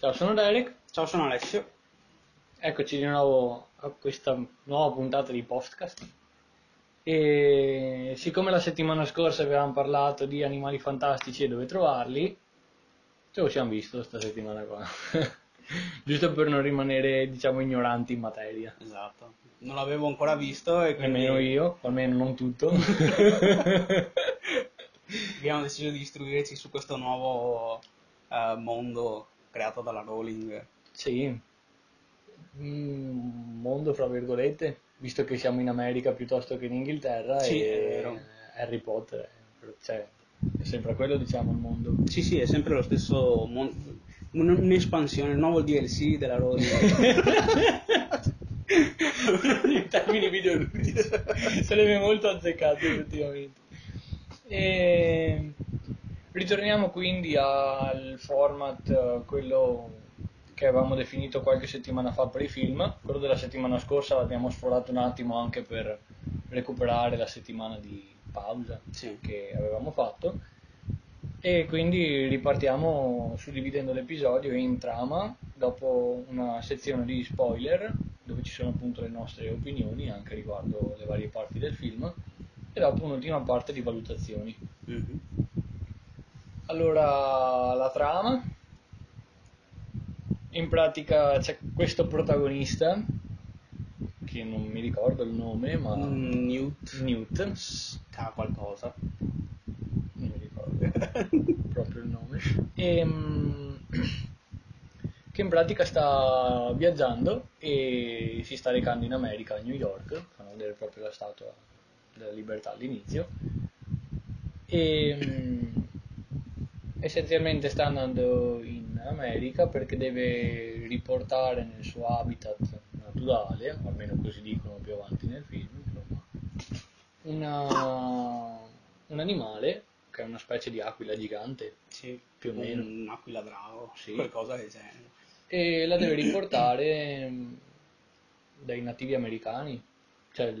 Ciao, sono Derek. Ciao, sono Alessio. Eccoci di nuovo a questa nuova puntata di podcast. E siccome la settimana scorsa avevamo parlato di animali fantastici e dove trovarli, ce lo siamo visto questa settimana qua. Giusto per non rimanere, diciamo, ignoranti in materia. Esatto. Non l'avevo ancora visto e quindi Nemmeno io, almeno non tutto. abbiamo deciso di istruirci su questo nuovo eh, mondo creato dalla Rowling. Sì, un mondo fra virgolette, visto che siamo in America piuttosto che in Inghilterra Sì, e. Harry Potter, cioè, è sempre quello diciamo il mondo. Sì, sì, è sempre lo stesso mondo. Un'espansione, il nuovo DLC della Rowling. in termini videoludici se le abbiamo molto azzeccate effettivamente e ritorniamo quindi al format eh, quello che avevamo definito qualche settimana fa per i film quello della settimana scorsa l'abbiamo sforato un attimo anche per recuperare la settimana di pausa Sì. che avevamo fatto e quindi ripartiamo suddividendo l'episodio in trama dopo una sezione di spoiler dove ci sono appunto le nostre opinioni anche riguardo le varie parti del film e dopo un'ultima parte di valutazioni. Mhm. Allora, la trama. In pratica c'è questo protagonista, che non mi ricordo il nome, ma Newt Newt, ha qualcosa. non mi ricordo proprio il nome, Ehm, che in pratica sta viaggiando e si sta recando in America, a New York, fanno vedere proprio la statua della libertà all'inizio, e mm, essenzialmente sta andando in America perché deve riportare nel suo habitat naturale, o almeno così dicono più avanti nel film, insomma, una- un animale che è una specie di aquila gigante Sì, Più o meno. Un'aquila drago, Sì. qualcosa del genere. e la deve riportare mm, dai nativi americani, cioè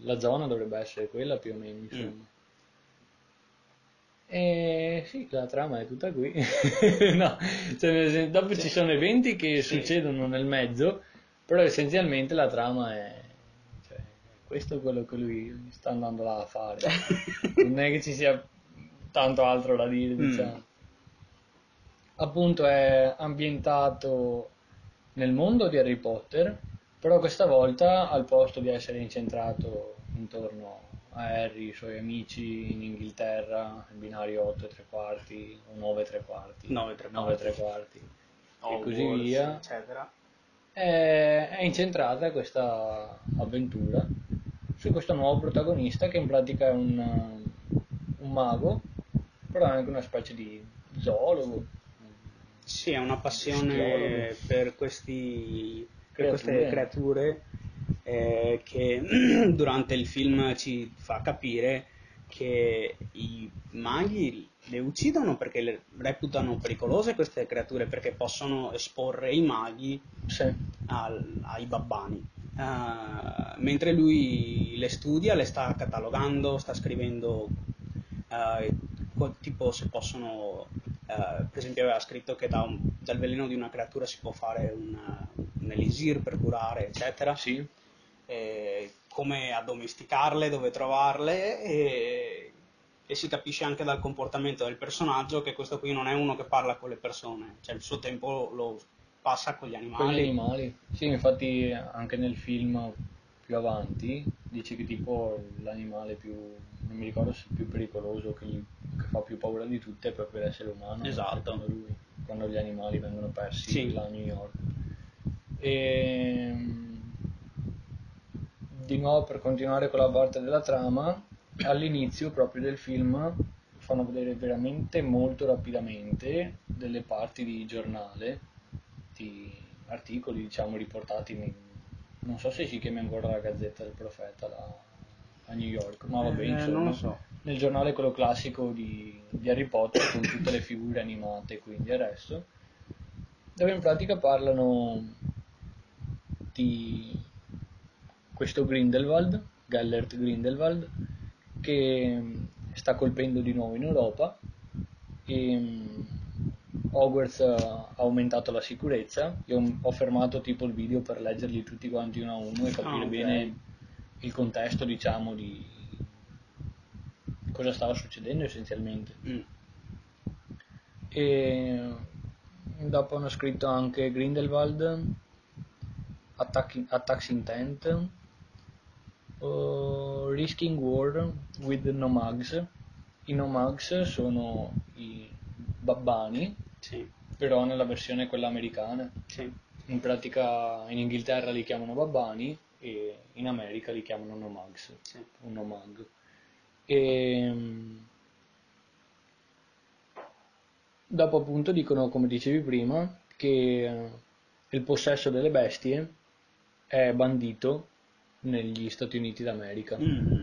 la zona dovrebbe essere quella più o meno, insomma. E sì, la trama è tutta qui. no, cioè, dopo ci sono eventi che Sì. succedono nel mezzo, però essenzialmente la trama è... Cioè, questo è quello che lui sta andando là a fare. non è che ci sia tanto altro da dire, Mm. diciamo. Appunto è ambientato nel mondo di Harry Potter, però questa volta al posto di essere incentrato intorno a Harry, i suoi amici in Inghilterra, il binario 8 e 3 quarti o 9 e 3 quarti, 9 e tre 9 e quarti. 3 quarti, e così via, eccetera. è, è incentrata questa avventura su questo nuovo protagonista che in pratica è un, un mago, però è anche una specie di zoologo. Sì, ha una passione per, questi, per Creature. queste creature eh, che durante il film ci fa capire che i maghi le uccidono perché le reputano pericolose queste creature, perché possono esporre i maghi Sì. al- ai babbani. Eh, mentre lui le studia, le sta catalogando, sta scrivendo co- tipo se possono, eh, per esempio aveva scritto che da un- dal veleno di una creatura si può fare un, un elisir per curare, eccetera. Sì. Eh, come addomesticarle, dove trovarle e, e si capisce anche dal comportamento del personaggio che questo qui non è uno che parla con le persone, cioè il suo tempo lo passa con gli Con gli animali. animali. Sì, infatti anche nel film più avanti dice che tipo l'animale più, non mi ricordo se il più pericoloso, che, gli- che fa più paura di tutte è proprio l'essere umano. Esatto. secondo lui, quando gli animali vengono persi Sì. là a New York. E, di nuovo per continuare con la parte della trama, all'inizio proprio del film fanno vedere veramente molto rapidamente delle parti di giornale, di articoli diciamo riportati in, non so se si chiama ancora la Gazzetta del Profeta là a New York, ma vabbè Eh, insomma, non lo so. nel giornale quello classico di, di Harry Potter con tutte le figure animate quindi il resto, dove in pratica parlano di questo Grindelwald, Gellert Grindelwald, che sta colpendo di nuovo in Europa e mm, Hogwarts ha aumentato la sicurezza. Io ho fermato tipo il video per leggerli tutti quanti uno a uno e capire Ah, ok. bene il contesto, diciamo, di cosa stava succedendo essenzialmente. Mm. E dopo hanno scritto anche Grindelwald, Attack, Attacks Intent, o Risking War with Nomags. I Nomags sono i babbani, Sì, però nella versione quella americana. sì. In pratica in Inghilterra li chiamano babbani e in America li chiamano Nomags, sì. un Nomag. E dopo appunto dicono, come dicevi prima, che eh, il possesso delle bestie è bandito negli Stati Uniti d'America Mm.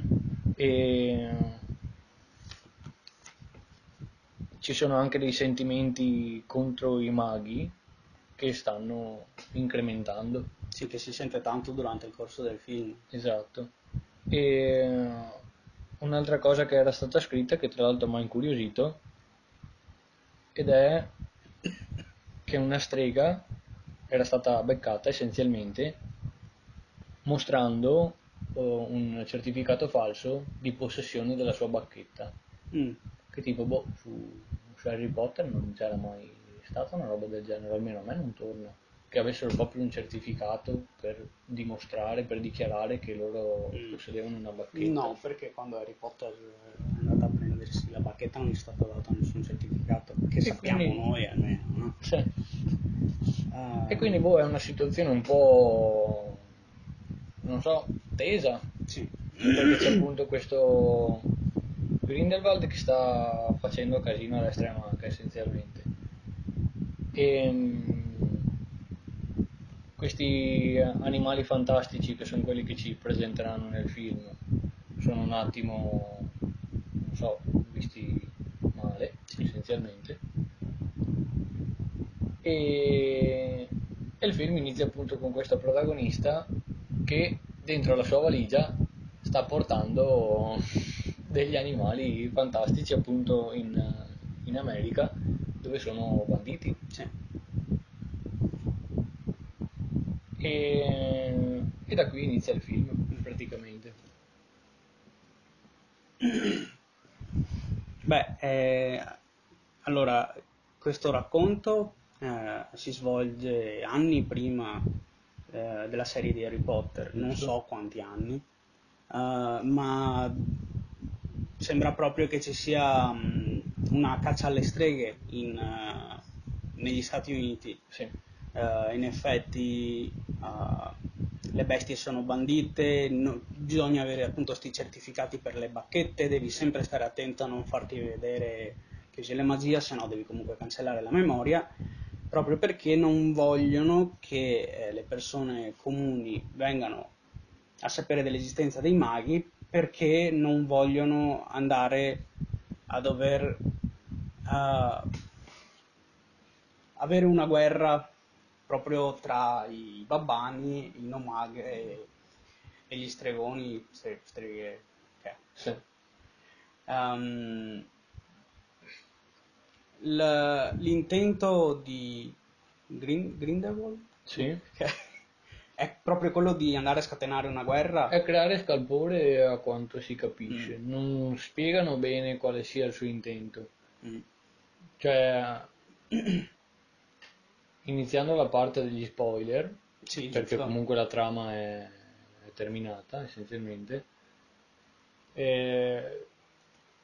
e ci sono anche dei sentimenti contro i maghi che stanno incrementando. Sì, che si sente tanto durante il corso del film. Esatto. E un'altra cosa che era stata scritta, che tra l'altro mi ha incuriosito, ed è che una strega era stata beccata essenzialmente mostrando eh, un certificato falso di possessione della sua bacchetta. Mm. Che tipo, boh, su, su Harry Potter non c'era mai stata una roba del genere, almeno a me non torna. Che avessero proprio un certificato per dimostrare, per dichiarare che loro Mm. possedevano una bacchetta. No, perché quando Harry Potter è andato a prendersi la bacchetta non gli è stato dato nessun certificato, che E sappiamo quindi- noi almeno. no? Sì. Ah, E quindi, boh, è una situazione un po', non so, tesa, sì. perché c'è appunto questo Grindelwald che sta facendo casino a destra e a manca essenzialmente. E mm, questi animali fantastici che sono quelli che ci presenteranno nel film sono un attimo non so visti male essenzialmente. E, e il film inizia appunto con questo protagonista che dentro la sua valigia sta portando degli animali fantastici appunto in, in America dove sono banditi Sì. e, e da qui inizia il film praticamente Beh, eh, allora, questo racconto eh, si svolge anni prima eh, della serie di Harry Potter, non so quanti anni, eh, ma sembra proprio che ci sia mh, una caccia alle streghe in, eh, negli Stati Uniti. sì. Eh, in effetti le bestie sono bandite, no- bisogna avere appunto questi certificati per le bacchette, devi sempre stare attento a non farti vedere che usi la magia, se no devi comunque cancellare la memoria, proprio perché non vogliono che eh, le persone comuni vengano a sapere dell'esistenza dei maghi perché non vogliono andare a dover eh, avere una guerra proprio tra i babbani, i nomag e, e gli stregoni, stre- streghe, ok. sì l- l'intento di Grin- Grindelwald sì è proprio quello di andare a scatenare una guerra. è creare scalpore a quanto si capisce non spiegano bene quale sia il suo intento Mm. cioè iniziando la parte degli spoiler Sì, perché giusto. comunque la trama è, è terminata essenzialmente Eh,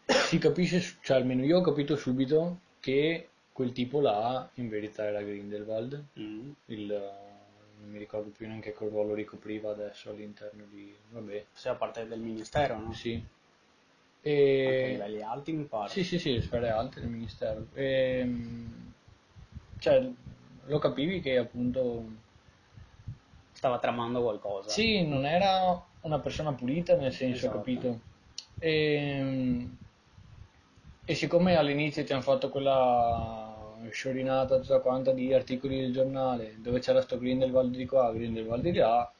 si capisce cioè almeno io ho capito subito che quel tipo là in verità era Grindelwald Mm. il non mi ricordo più neanche che ruolo ricopriva adesso all'interno di vabbè Faceva parte del ministero, no? sì Anche a e livelli alti mi pare. sì, sì, sì, le sfere alte del ministero. Ehm, cioè, lo capivi che appunto... Stava tramando qualcosa. Sì, non era una persona pulita nel senso, Esatto. capito? Ehm, E, siccome all'inizio ti hanno fatto quella sciorinata tutta quanta di articoli del giornale dove c'era sto Grindelwald di qua, Grindelwald di là,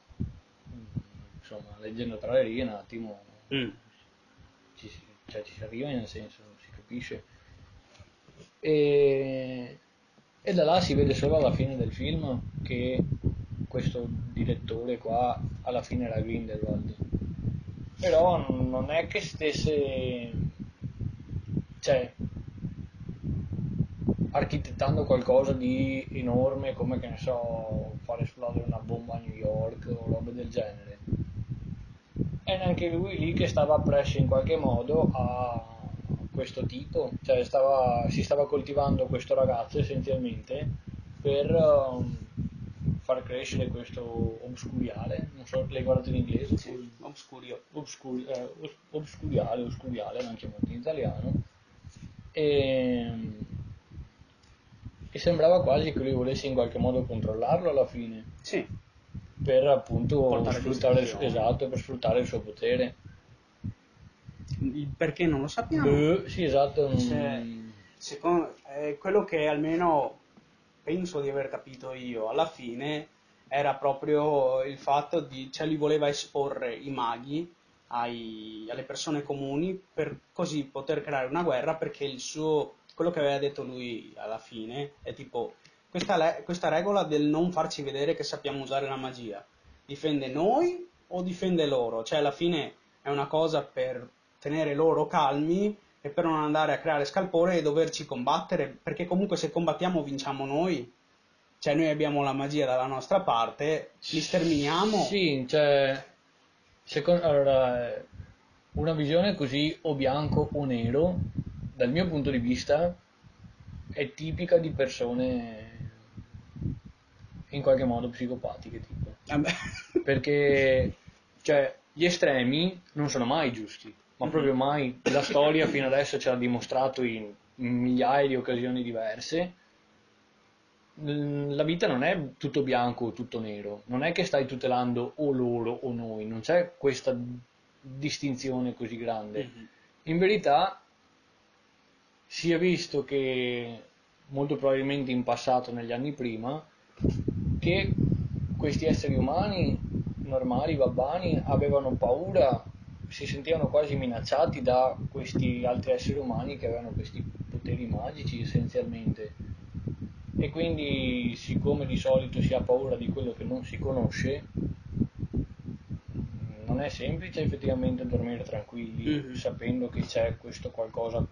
insomma, leggendo tra le righe un attimo Mm. ci si, cioè, ci si arriva nel senso, si capisce. E E da là si vede solo alla fine del film che questo direttore qua alla fine era Grindelwald. Però non è che stesse... cioè architettando qualcosa di enorme come che ne so fare esplodere una bomba a New York o robe del genere è neanche lui lì che stava presso in qualche modo a questo tipo cioè stava, si stava coltivando questo ragazzo essenzialmente per um, far crescere questo obscuriale non so, l'hai guardato in inglese? Sì, obscurio. Obscur, eh, obscuriale, oscuriale, l'hanno chiamato in italiano e e sembrava quasi che lui volesse in qualche modo controllarlo alla fine. Sì. Per appunto Portare sfruttare, il, esatto, per sfruttare il suo potere. Il perché non lo sappiamo. Eh, sì, esatto. non- Cioè, secondo, eh, quello che almeno penso di aver capito io alla fine era proprio il fatto di, cioè lui voleva esporre i maghi ai- alle persone comuni per così poter creare una guerra perché il suo, quello che aveva detto lui alla fine è tipo questa, le- questa regola del non farci vedere che sappiamo usare la magia difende noi o difende loro? Cioè alla fine è una cosa per tenere loro calmi e per non andare a creare scalpore e doverci combattere, perché comunque se combattiamo vinciamo noi. Cioè noi abbiamo la magia dalla nostra parte, li sterminiamo. Sì, cioè, secondo, allora, una visione così o bianco o nero, dal mio punto di vista, è tipica di persone in qualche modo psicopatiche, tipo. Vabbè. perché cioè, gli estremi non sono mai giusti, ma proprio mai. La storia fino adesso ce l'ha dimostrato in migliaia di occasioni diverse. Mm, La vita non è tutto bianco o tutto nero, non è che stai tutelando o loro o noi, non c'è questa distinzione così grande. Mhm. In verità si è visto che molto probabilmente in passato, negli anni prima, che questi esseri umani normali, babbani, avevano paura, si sentivano quasi minacciati da questi altri esseri umani che avevano questi poteri magici essenzialmente. E quindi, siccome di solito si ha paura di quello che non si conosce, non è semplice effettivamente dormire tranquilli Mhm. sapendo che c'è questo qualcosa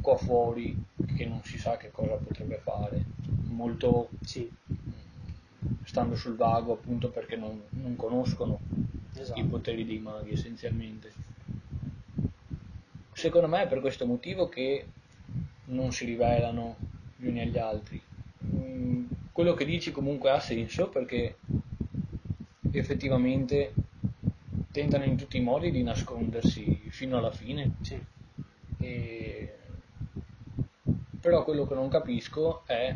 qua fuori che non si sa che cosa potrebbe fare. Molto Sì, stando sul vago appunto perché non, non conoscono esatto. i poteri dei maghi essenzialmente. Secondo me è per questo motivo che non si rivelano gli uni agli altri. Mm, Quello che dici comunque ha senso perché effettivamente tentano in tutti i modi di nascondersi fino alla fine. Sì. E- Però quello che non capisco è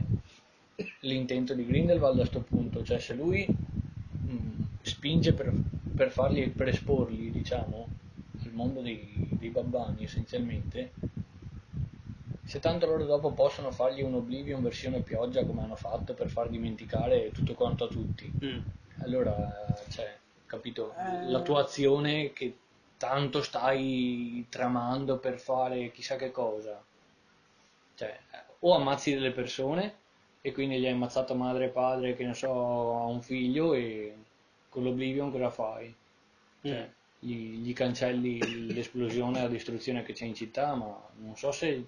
l'intento di Grindelwald a questo punto, cioè se lui mh, spinge per, per farli, per esporli, diciamo, al mondo dei, dei babbani essenzialmente, se tanto loro dopo possono fargli un Oblivion versione pioggia come hanno fatto per far dimenticare tutto quanto a tutti, Mm. allora, cioè, capito, Eh. la tua azione che tanto stai tramando per fare chissà che cosa, cioè, o ammazzi delle persone e quindi gli hai ammazzato madre e padre, che ne so, a un figlio e con l'Oblivion cosa fai? Cioè, Mm. gli, gli cancelli l'esplosione e la distruzione che c'è in città, ma non so se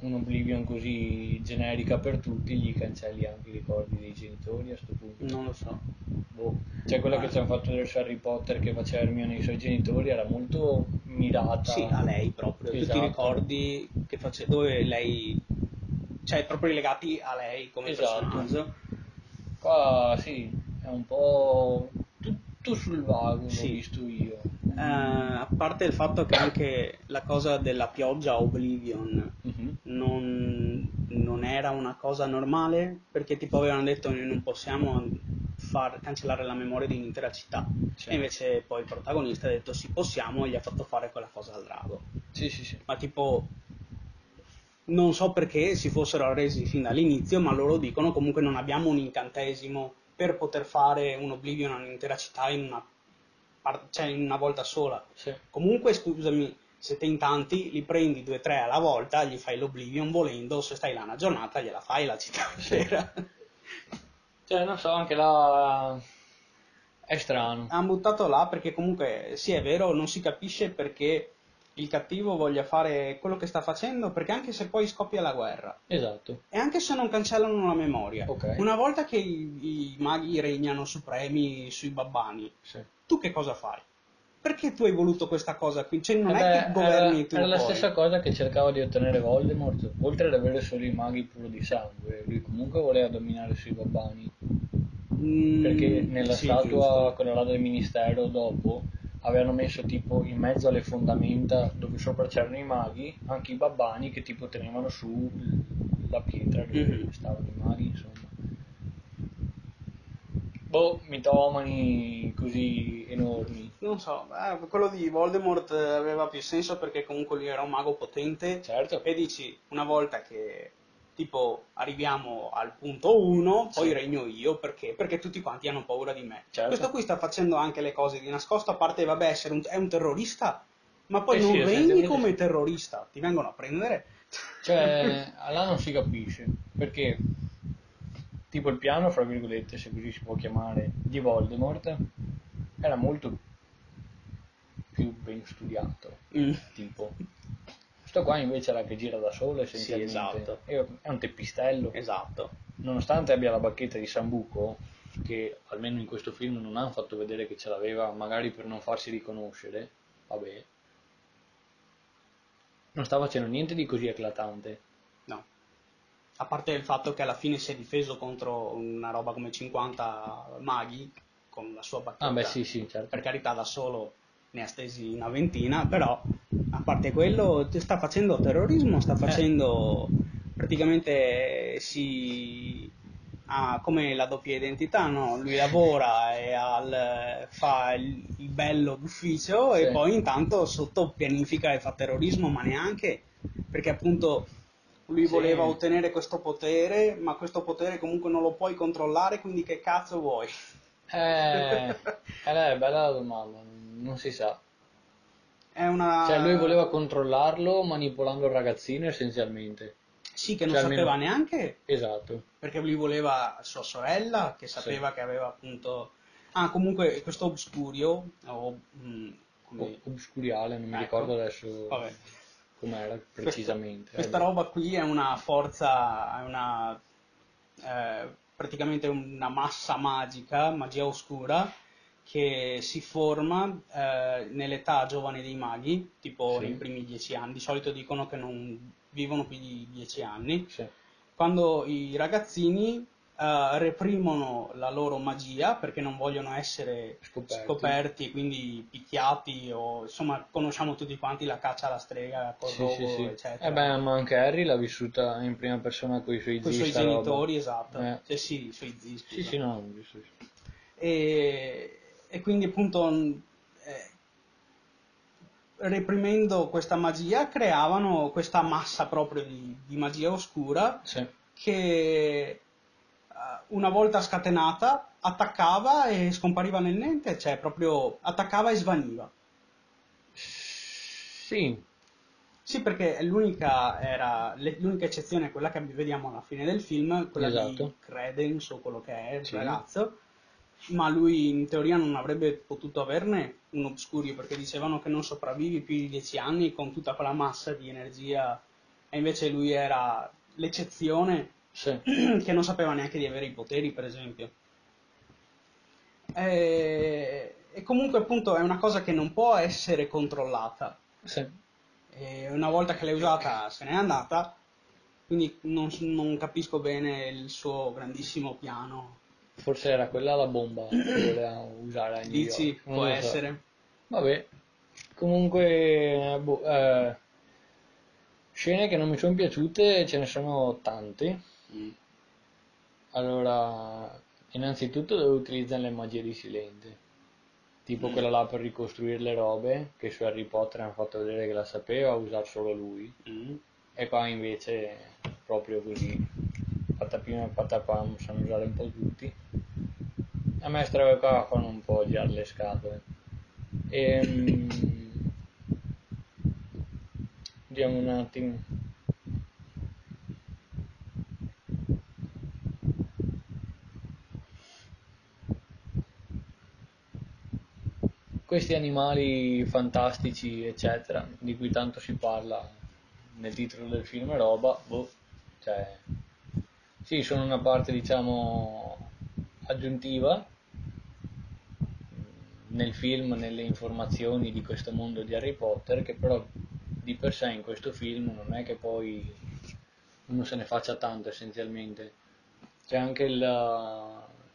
un Oblivion così generica per tutti gli cancelli anche i ricordi dei genitori a questo punto. Non lo so. Boh. Cioè quella che ci hanno fatto vedere su Harry Potter che faceva Hermione ai suoi genitori era molto mirata. Sì, a lei proprio. Tutti Esatto. i ricordi che face... dove lei... Cioè, proprio legati a lei come Esatto. personaggio. Qua sì, è un po' tutto sul vago, Sì. l'ho visto io. Eh, a parte il fatto che anche la cosa della pioggia Oblivion Mhm. non, non era una cosa normale perché tipo avevano detto noi non possiamo far cancellare la memoria di un'intera città Sì. e invece poi il protagonista ha detto sì possiamo e gli ha fatto fare quella cosa al drago Sì, sì, sì. ma tipo non so perché si fossero arresi fin dall'inizio ma loro dicono comunque non abbiamo un incantesimo per poter fare un Oblivion a un'intera città in una, cioè in una volta sola Sì. Comunque, scusami, siete in tanti, li prendi due o tre alla volta, gli fai l'oblivion volendo, se stai là una giornata gliela fai la città intera. Cioè, non so, anche là è strano. Hanno buttato là perché comunque, sì è vero, non si capisce perché il cattivo voglia fare quello che sta facendo, perché anche se poi scoppia la guerra, Esatto. e anche se non cancellano la memoria, Ok. una volta che i, i maghi regnano supremi sui babbani, Sì. Tu che cosa fai? Perché tu hai voluto questa cosa qui? Cioè, non Eh è beh, che governi era, tu era la poi. stessa cosa che cercava di ottenere Voldemort, oltre ad avere solo i maghi puro di sangue, lui comunque voleva dominare sui babbani, Mm, perché nella sì, statua, quella là del ministero, dopo, avevano messo tipo in mezzo alle fondamenta dove sopra c'erano i maghi, anche i babbani che tipo tenevano su la pietra dove Mhm. stavano i maghi, insomma. Boh, mitomani così enormi. Non so, eh, quello di Voldemort eh, aveva più senso perché comunque lui era un mago potente Certo. e dici una volta che tipo arriviamo al punto 1 poi Sì. regno io perché? Perché tutti quanti hanno paura di me. Certo. Questo qui sta facendo anche le cose di nascosto, a parte vabbè essere un, è un terrorista, ma poi Eh non sì, regni essenzialmente come terrorista, ti vengono a prendere. Cioè, là non si capisce, perché tipo il piano, fra virgolette, se così si può chiamare, di Voldemort era molto più ben studiato, Mm. tipo. Sto qua invece era che gira da solo Sì, essenzialmente. esatto. È è un teppistello. Esatto. Nonostante abbia la bacchetta di Sambuco, che almeno in questo film non hanno fatto vedere che ce l'aveva, magari per non farsi riconoscere, vabbè, non sta facendo niente di così eclatante. A parte il fatto che alla fine si è difeso contro una roba come 50 maghi con la sua bacchetta. Ah beh sì sì, certo. Per carità da solo ne ha stesi una ventina, però a parte quello sta facendo terrorismo, sta facendo praticamente si ha come la doppia identità, no? Lui lavora e al- fa il, il bello d'ufficio e Sì. poi intanto sotto pianifica e fa terrorismo, ma neanche perché appunto lui Sì. voleva ottenere questo potere, ma questo potere comunque non lo puoi controllare, quindi che cazzo vuoi? Eh, eh, è bella la domanda, non si sa. È una... Cioè lui voleva controllarlo manipolando il ragazzino essenzialmente. Sì, che non cioè, sapeva almeno- neanche Esatto. perché lui voleva sua sorella, che sapeva che aveva appunto... Ah, comunque questo Obscurio, o... mm, come- O- Obscuriale, non mi Ecco. ricordo adesso Vabbè. Com'era precisamente. Questa, roba qui è una forza, è una... eh, praticamente una massa magica, magia oscura, che si forma eh, nell'età giovane dei maghi, tipo Sì. nei primi dieci anni. Di solito dicono che non vivono più di dieci anni. Sì. quando i ragazzini eh, reprimono la loro magia perché non vogliono essere Scoperti. scoperti, quindi picchiati o insomma conosciamo tutti quanti la caccia alla strega col Sì, robo sì, sì. eccetera Eh beh, ma anche Harry l'ha vissuta in prima persona con i suoi con i zii. suoi sta roba. genitori esatto Eh. Cioè, sì i suoi zii Sì, scusa. sì, no, giusto, giusto. e, e quindi appunto eh, reprimendo questa magia creavano questa massa proprio di, di magia oscura Sì. che eh, una volta scatenata attaccava e scompariva nel niente, cioè proprio attaccava e svaniva. Sì, Sì, perché l'unica, era, l'unica eccezione è quella che vediamo alla fine del film, quella Esatto. di Credence o quello che è il Sì. ragazzo, ma lui in teoria non avrebbe potuto averne un obscurio perché dicevano che non sopravvivi più di dieci anni con tutta quella massa di energia e invece lui era l'eccezione sì. che non sapeva neanche di avere i poteri, per esempio. E, e comunque appunto è una cosa che non può essere controllata. sì. Una volta che l'hai usata se n'è andata, quindi non, non capisco bene il suo grandissimo piano. Forse era quella la bomba che voleva usare a New Dici, York. può so. essere. Vabbè, comunque, boh, eh, scene che non mi sono piaciute ce ne sono tante. Mm. Allora, innanzitutto dove utilizzano le magie di Silente. Tipo Mm. quella là per ricostruire le robe, che su Harry Potter hanno fatto vedere che la sapeva usare solo lui. Mm. E qua invece proprio così, patapim e patapam, sanno usare un po' tutti. A me robe qua fanno un po' girare le scatole. Ehm, Vediamo un attimo. Questi animali fantastici, eccetera, di cui tanto si parla nel titolo del film e roba, boh, cioè, sì, sono una parte, diciamo, aggiuntiva nel film, nelle informazioni di questo mondo di Harry Potter, che però di per sé in questo film non è che poi uno se ne faccia tanto essenzialmente. C'è anche il,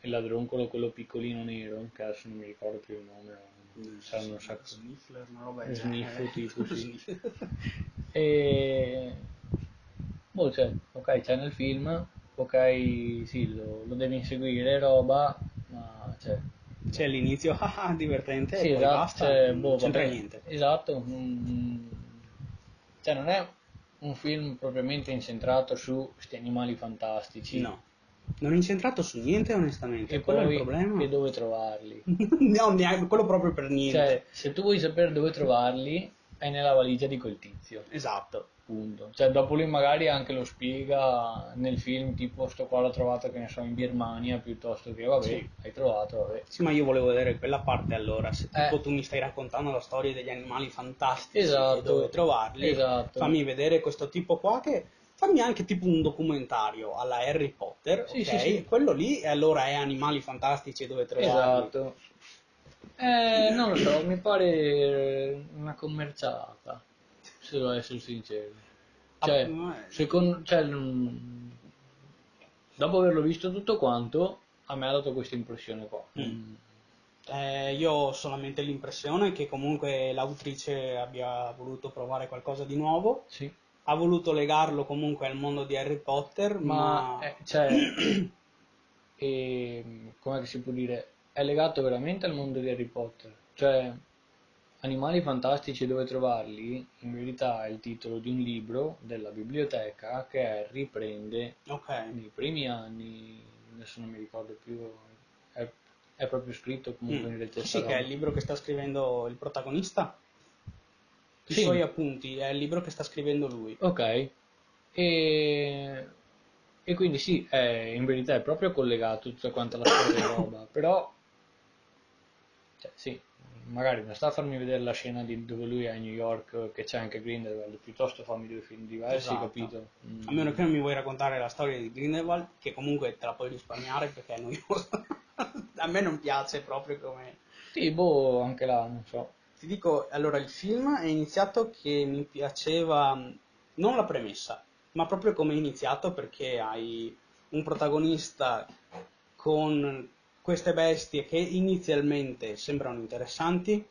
il ladroncolo, quello piccolino nero, che adesso non mi ricordo più il nome, saranno un sacco. Sniffler, una roba del Sniffo, genere. tipo, sì. E... Boh, cioè, ok, c'è nel film, ok, sì, lo, lo devi inseguire, roba, ma cioè... C'è l'inizio, ah, divertente, Sì, e poi esatto, basta, cioè, non boh, c'entra vabbè, niente. Esatto, mm, cioè non è un film propriamente incentrato su questi animali fantastici. No, non è incentrato su niente onestamente, E quello poi è il problema. e dove trovarli. no, neanche quello proprio per niente. Cioè, se tu vuoi sapere dove trovarli, è nella valigia di quel tizio. Esatto. Punto. Cioè, dopo lui magari anche lo spiega nel film, tipo sto qua l'ho trovato che ne so in Birmania, piuttosto che vabbè, Sì. hai trovato, vabbè. Sì, ma io volevo vedere quella parte allora, se tipo Eh. tu mi stai raccontando la storia degli animali fantastici Esatto. dove trovarli, Esatto. fammi vedere questo tipo qua che fammi anche tipo un documentario alla Harry Potter, Sì, ok? sì, sì. Quello lì e allora è animali fantastici dove trovarli. Esatto. Eh, non lo so, mi pare una commerciata, se devo essere sincero. Cioè, Ah, ma- secondo, cioè, dopo averlo visto tutto quanto, a me ha dato questa impressione qua. Mm. Eh, io ho solamente l'impressione che comunque l'autrice abbia voluto provare qualcosa di nuovo, Sì, ha voluto legarlo comunque al mondo di Harry Potter, ma, ma, eh, cioè, e, come si può dire, è legato veramente al mondo di Harry Potter. Cioè, Animali fantastici dove trovarli, in verità è il titolo di un libro della biblioteca che riprende ok. nei primi anni, adesso non mi ricordo più, è, è proprio scritto comunque Mm. nelle teste sì, che è il libro che sta scrivendo il protagonista. I Sì. suoi appunti, è il libro che sta scrivendo lui. Ok, e, e quindi sì, è, in verità è proprio collegato tutta quanta la storia e roba, però, cioè, sì, magari non sta a farmi vedere la scena di dove lui è a New York, che c'è anche Grindelwald, piuttosto fammi due film diversi, Esatto. capito? Mm. A meno che non mi vuoi raccontare la storia di Grindelwald, che comunque te la puoi risparmiare perché è noiosa. A me non piace proprio come... Sì, boh, anche là, non so. Ti dico, allora il film è iniziato che mi piaceva mh, non la premessa, ma proprio come è iniziato perché hai un protagonista con queste bestie che inizialmente sembrano interessanti,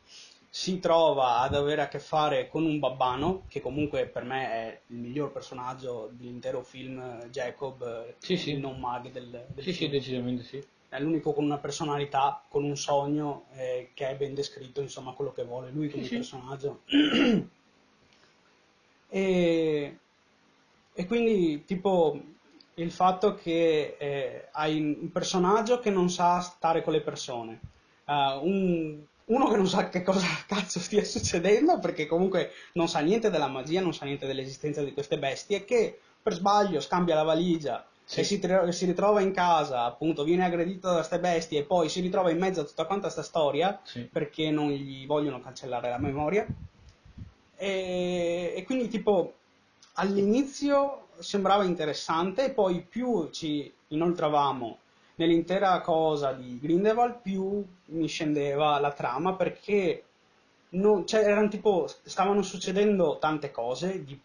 si trova ad avere a che fare con un babbano, che comunque per me è il miglior personaggio dell'intero film, Jacob, eh, Sì, sì. il non mag del, del Sì, sì, film decisamente sì. è l'unico con una personalità, con un sogno eh, che è ben descritto, insomma, quello che vuole lui come Sì, sì. personaggio. e, e quindi, tipo, il fatto che eh, hai un personaggio che non sa stare con le persone, eh, un- uno che non sa che cosa cazzo stia succedendo, perché comunque non sa niente della magia, non sa niente dell'esistenza di queste bestie, che per sbaglio scambia la valigia Sì. e si, tro- si ritrova in casa, appunto, viene aggredito da queste bestie e poi si ritrova in mezzo a tutta quanta questa storia Sì. perché non gli vogliono cancellare la memoria. E, e quindi, tipo, all'inizio sembrava interessante, e poi più ci inoltravamo nell'intera cosa di Grindelwald, più mi scendeva la trama perché non- cioè, tipo, stavano succedendo tante cose di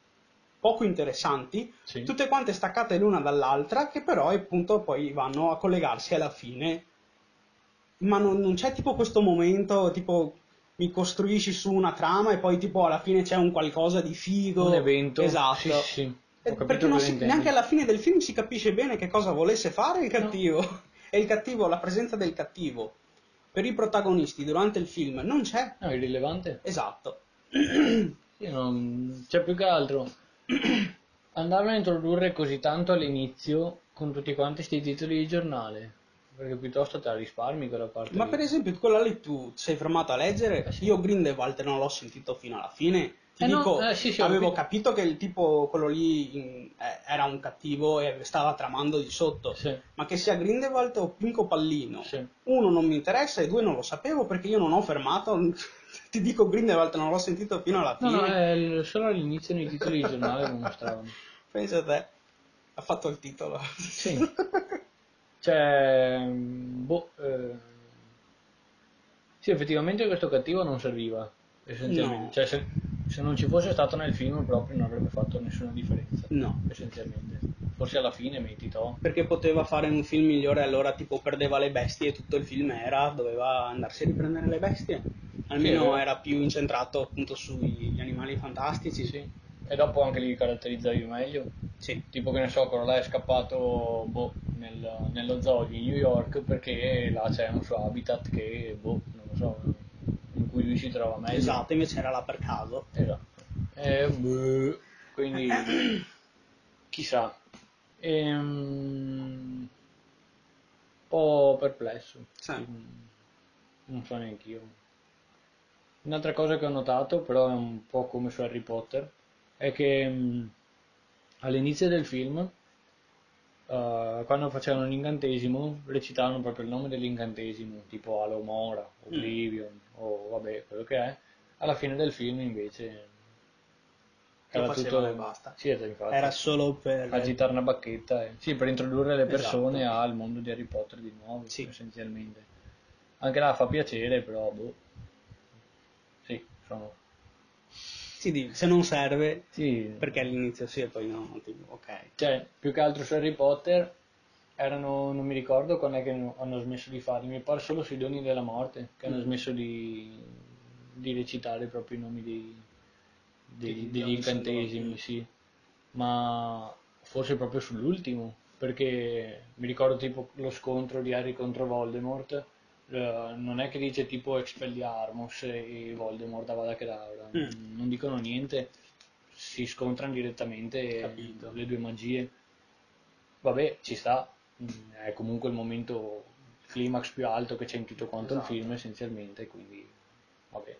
poco interessanti, Sì. tutte quante staccate l'una dall'altra, che però appunto poi vanno a collegarsi alla fine. Ma non, non c'è tipo questo momento, tipo mi costruisci su una trama e poi tipo alla fine c'è un qualcosa di figo. Un evento. Esatto. Sì, sì, Perché si- neanche alla fine del film si capisce bene che cosa volesse fare il cattivo. E il cattivo, la presenza del cattivo per i protagonisti durante il film non c'è. No, è irrilevante. Esatto. Sì, non... Cioè, più che altro, andarlo a introdurre così tanto all'inizio con tutti quanti sti titoli di giornale. Perché piuttosto te la risparmi quella parte Ma lì. per esempio, quella lì tu sei fermato a leggere, Eh sì. io Grindelwald non l'ho sentito fino alla fine, Ti Eh no, dico, eh, sì, sì, ho avevo capito. capito che il tipo, quello lì, in- eh, era un cattivo e stava tramando di sotto. Sì. Ma che sia Grindelwald o Pinco Pallino, uno non mi interessa e due non lo sapevo perché io non ho fermato. Ti dico Grindelwald, non l'ho sentito fino alla No, fine. no, è il- solo all'inizio nei titoli di giornale lo mostravano. Pensa a te, ha fatto il titolo. Sì. Cioè, boh, eh, sì, effettivamente questo cattivo non serviva, essenzialmente. No. Cioè, se, se non ci fosse stato nel film proprio non avrebbe fatto nessuna differenza, No, essenzialmente. Forse alla fine metti to. perché poteva fare un film migliore allora tipo perdeva le bestie e tutto il film era doveva andarsi a riprendere le bestie almeno Sì. era più incentrato appunto sugli animali fantastici Sì. E dopo anche li caratterizzavi meglio. Sì. Tipo che ne so, quello là è scappato boh, nel- nello zoo di New York perché là c'è un suo habitat che, boh, non lo so, cui lui si trova meglio. esatto invece era là per caso Esatto. Eh, boh, quindi chissà. Ehm, un po' perplesso. Sì. Mm, Non so neanche io. Un'altra cosa che ho notato, però è un po' come su Harry Potter, è che mm, all'inizio del film, eh, quando facevano l'incantesimo, recitavano proprio il nome dell'incantesimo, tipo Alomora, Oblivion, o vabbè, quello che è. Alla fine del film invece Lo facevano e basta. Sì, infatti. era solo per agitare una bacchetta, e- sì, per introdurre le persone Esatto. al mondo di Harry Potter di nuovo, Sì. essenzialmente. Anche là fa piacere, però, boh. Sì, sono... sì, di- se non serve Sì, perché all'inizio sì e poi no tipo, ok cioè, più che altro su Harry Potter erano, non mi ricordo quando è che hanno smesso di farli, mi pare solo sui doni della morte, che hanno Mm. smesso di, di recitare proprio i nomi dei, dei- Degli incantesimi, sì. Ma forse proprio sull'ultimo, perché mi ricordo tipo lo scontro di Harry contro Voldemort, eh, non è che dice tipo Expelliarmus e Voldemort Avada Kedavra, Mm. non dicono niente, si scontrano direttamente Capito. le due magie. Vabbè, ci sta, Mm, è comunque il momento climax più alto che c'è in tutto quanto Esatto. il film essenzialmente, quindi vabbè,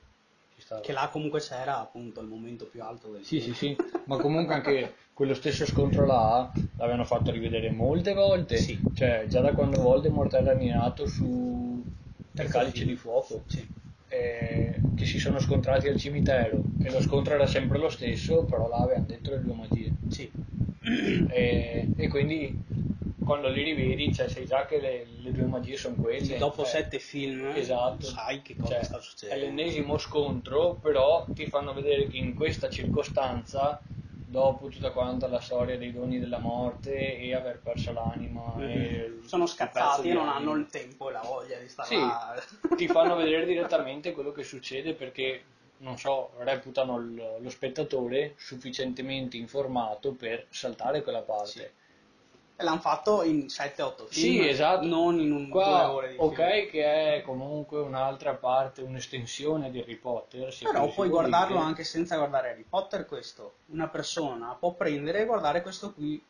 che là comunque c'era appunto il momento più alto del Sì, film sì, sì, ma comunque anche quello stesso scontro là l'avevano fatto rivedere molte volte, Sì. cioè già da quando Voldemort era minato su Terzo calice di fuoco, Sì. eh, che si sono scontrati al cimitero e lo scontro era sempre lo stesso, però là avevano detto le due magie. Sì. E, e quindi quando li rivedi cioè, sai già che le, le due magie sono quelle. Dopo eh. sette film Esatto. sai che cosa Cioè, sta È succedendo. l'ennesimo scontro, però ti fanno vedere che in questa circostanza, dopo tutta quanta la storia dei doni della morte e aver perso l'anima, e Mhm. Sono scazzati di e non anima, hanno il tempo e la voglia di stare Sì. là. ti fanno vedere direttamente quello che succede perché, non so, reputano il- lo spettatore sufficientemente informato per saltare quella parte. Sì. L'hanno fatto in 7-8 Sì, film, esatto. non in un Qua, due ore di ok, film. che è comunque un'altra parte, un'estensione di Harry Potter. sì, Però puoi guardarlo dire. anche senza guardare Harry Potter questo. Una persona può prendere e guardare questo qui.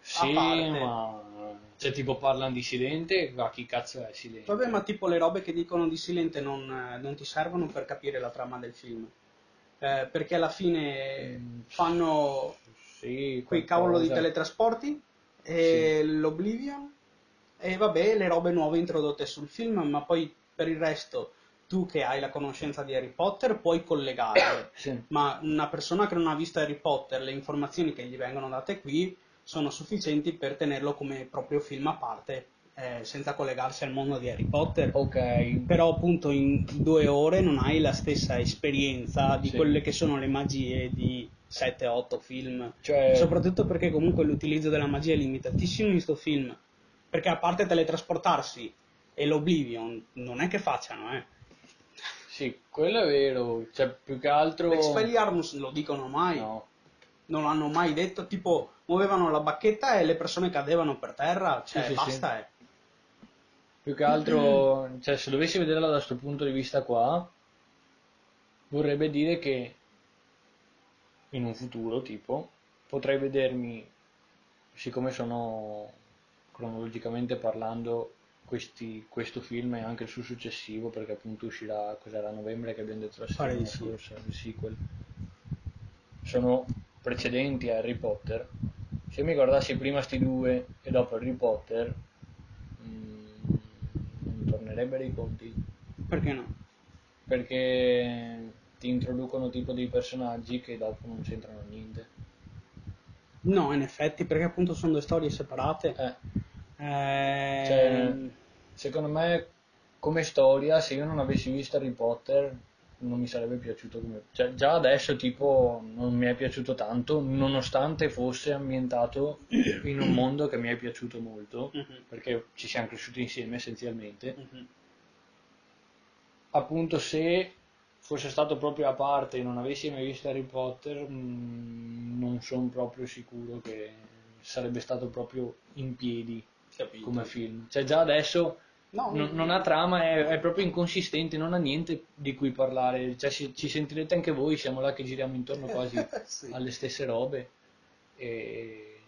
Sì, ma cioè tipo parlano di Silente, ma chi cazzo è Silente? Vabbè, ma tipo le robe che dicono di Silente non, eh, non ti servono per capire la trama del film. Eh, perché alla fine Mm. fanno Sì, quei cavolo di teletrasporti e l'Oblivion? E vabbè le robe nuove introdotte sul film ma poi per il resto tu che hai la conoscenza di Harry Potter puoi collegarle Sì. ma una persona che non ha visto Harry Potter le informazioni che gli vengono date qui sono sufficienti per tenerlo come proprio film a parte eh, senza collegarsi al mondo di Harry Potter. Ok, però appunto in due ore non hai la stessa esperienza di Sì. quelle che sono le magie di 7-8 film. Cioè soprattutto perché comunque l'utilizzo della magia è limitatissimo in questo film. Perché a parte teletrasportarsi e l'Oblivion non è che facciano eh. Sì, quello è vero, cioè più che altro l'Expelliarmus lo dicono mai. No. non l'hanno mai detto. Tipo muovevano la bacchetta e le persone cadevano per terra. Cioè Sì, sì, basta eh. Più che altro, cioè, se dovessi vederla da questo punto di vista qua, vorrebbe dire che in un futuro, tipo, potrei vedermi, siccome sono cronologicamente parlando, questi, questo film e anche il suo successivo, perché appunto uscirà, cos'era, a novembre che abbiamo detto la settimana sì. scorsa, il sequel. sono precedenti a Harry Potter, se mi guardassi prima sti due e dopo Harry Potter, mm, non tornerebbero i conti. Perché no? Perché ti introducono tipo dei personaggi che dopo non c'entrano niente. No, in effetti, perché appunto sono due storie separate. Eh, Eh, Cioè, secondo me, come storia, se io non avessi visto Harry Potter, non mi sarebbe piaciuto come... Cioè, già adesso, tipo, non mi è piaciuto tanto, nonostante fosse ambientato in un mondo che mi è piaciuto molto, Mhm, perché ci siamo cresciuti insieme essenzialmente. mhm. Appunto, se fosse stato proprio a parte e non avessi mai visto Harry Potter, mh, non sono proprio sicuro che sarebbe stato proprio in piedi Capito. come film. Cioè, già adesso No, non, non ha trama, è, è proprio inconsistente, non ha niente di cui parlare. Cioè, ci, ci sentirete anche voi, siamo là che giriamo intorno quasi Sì. alle stesse robe. E...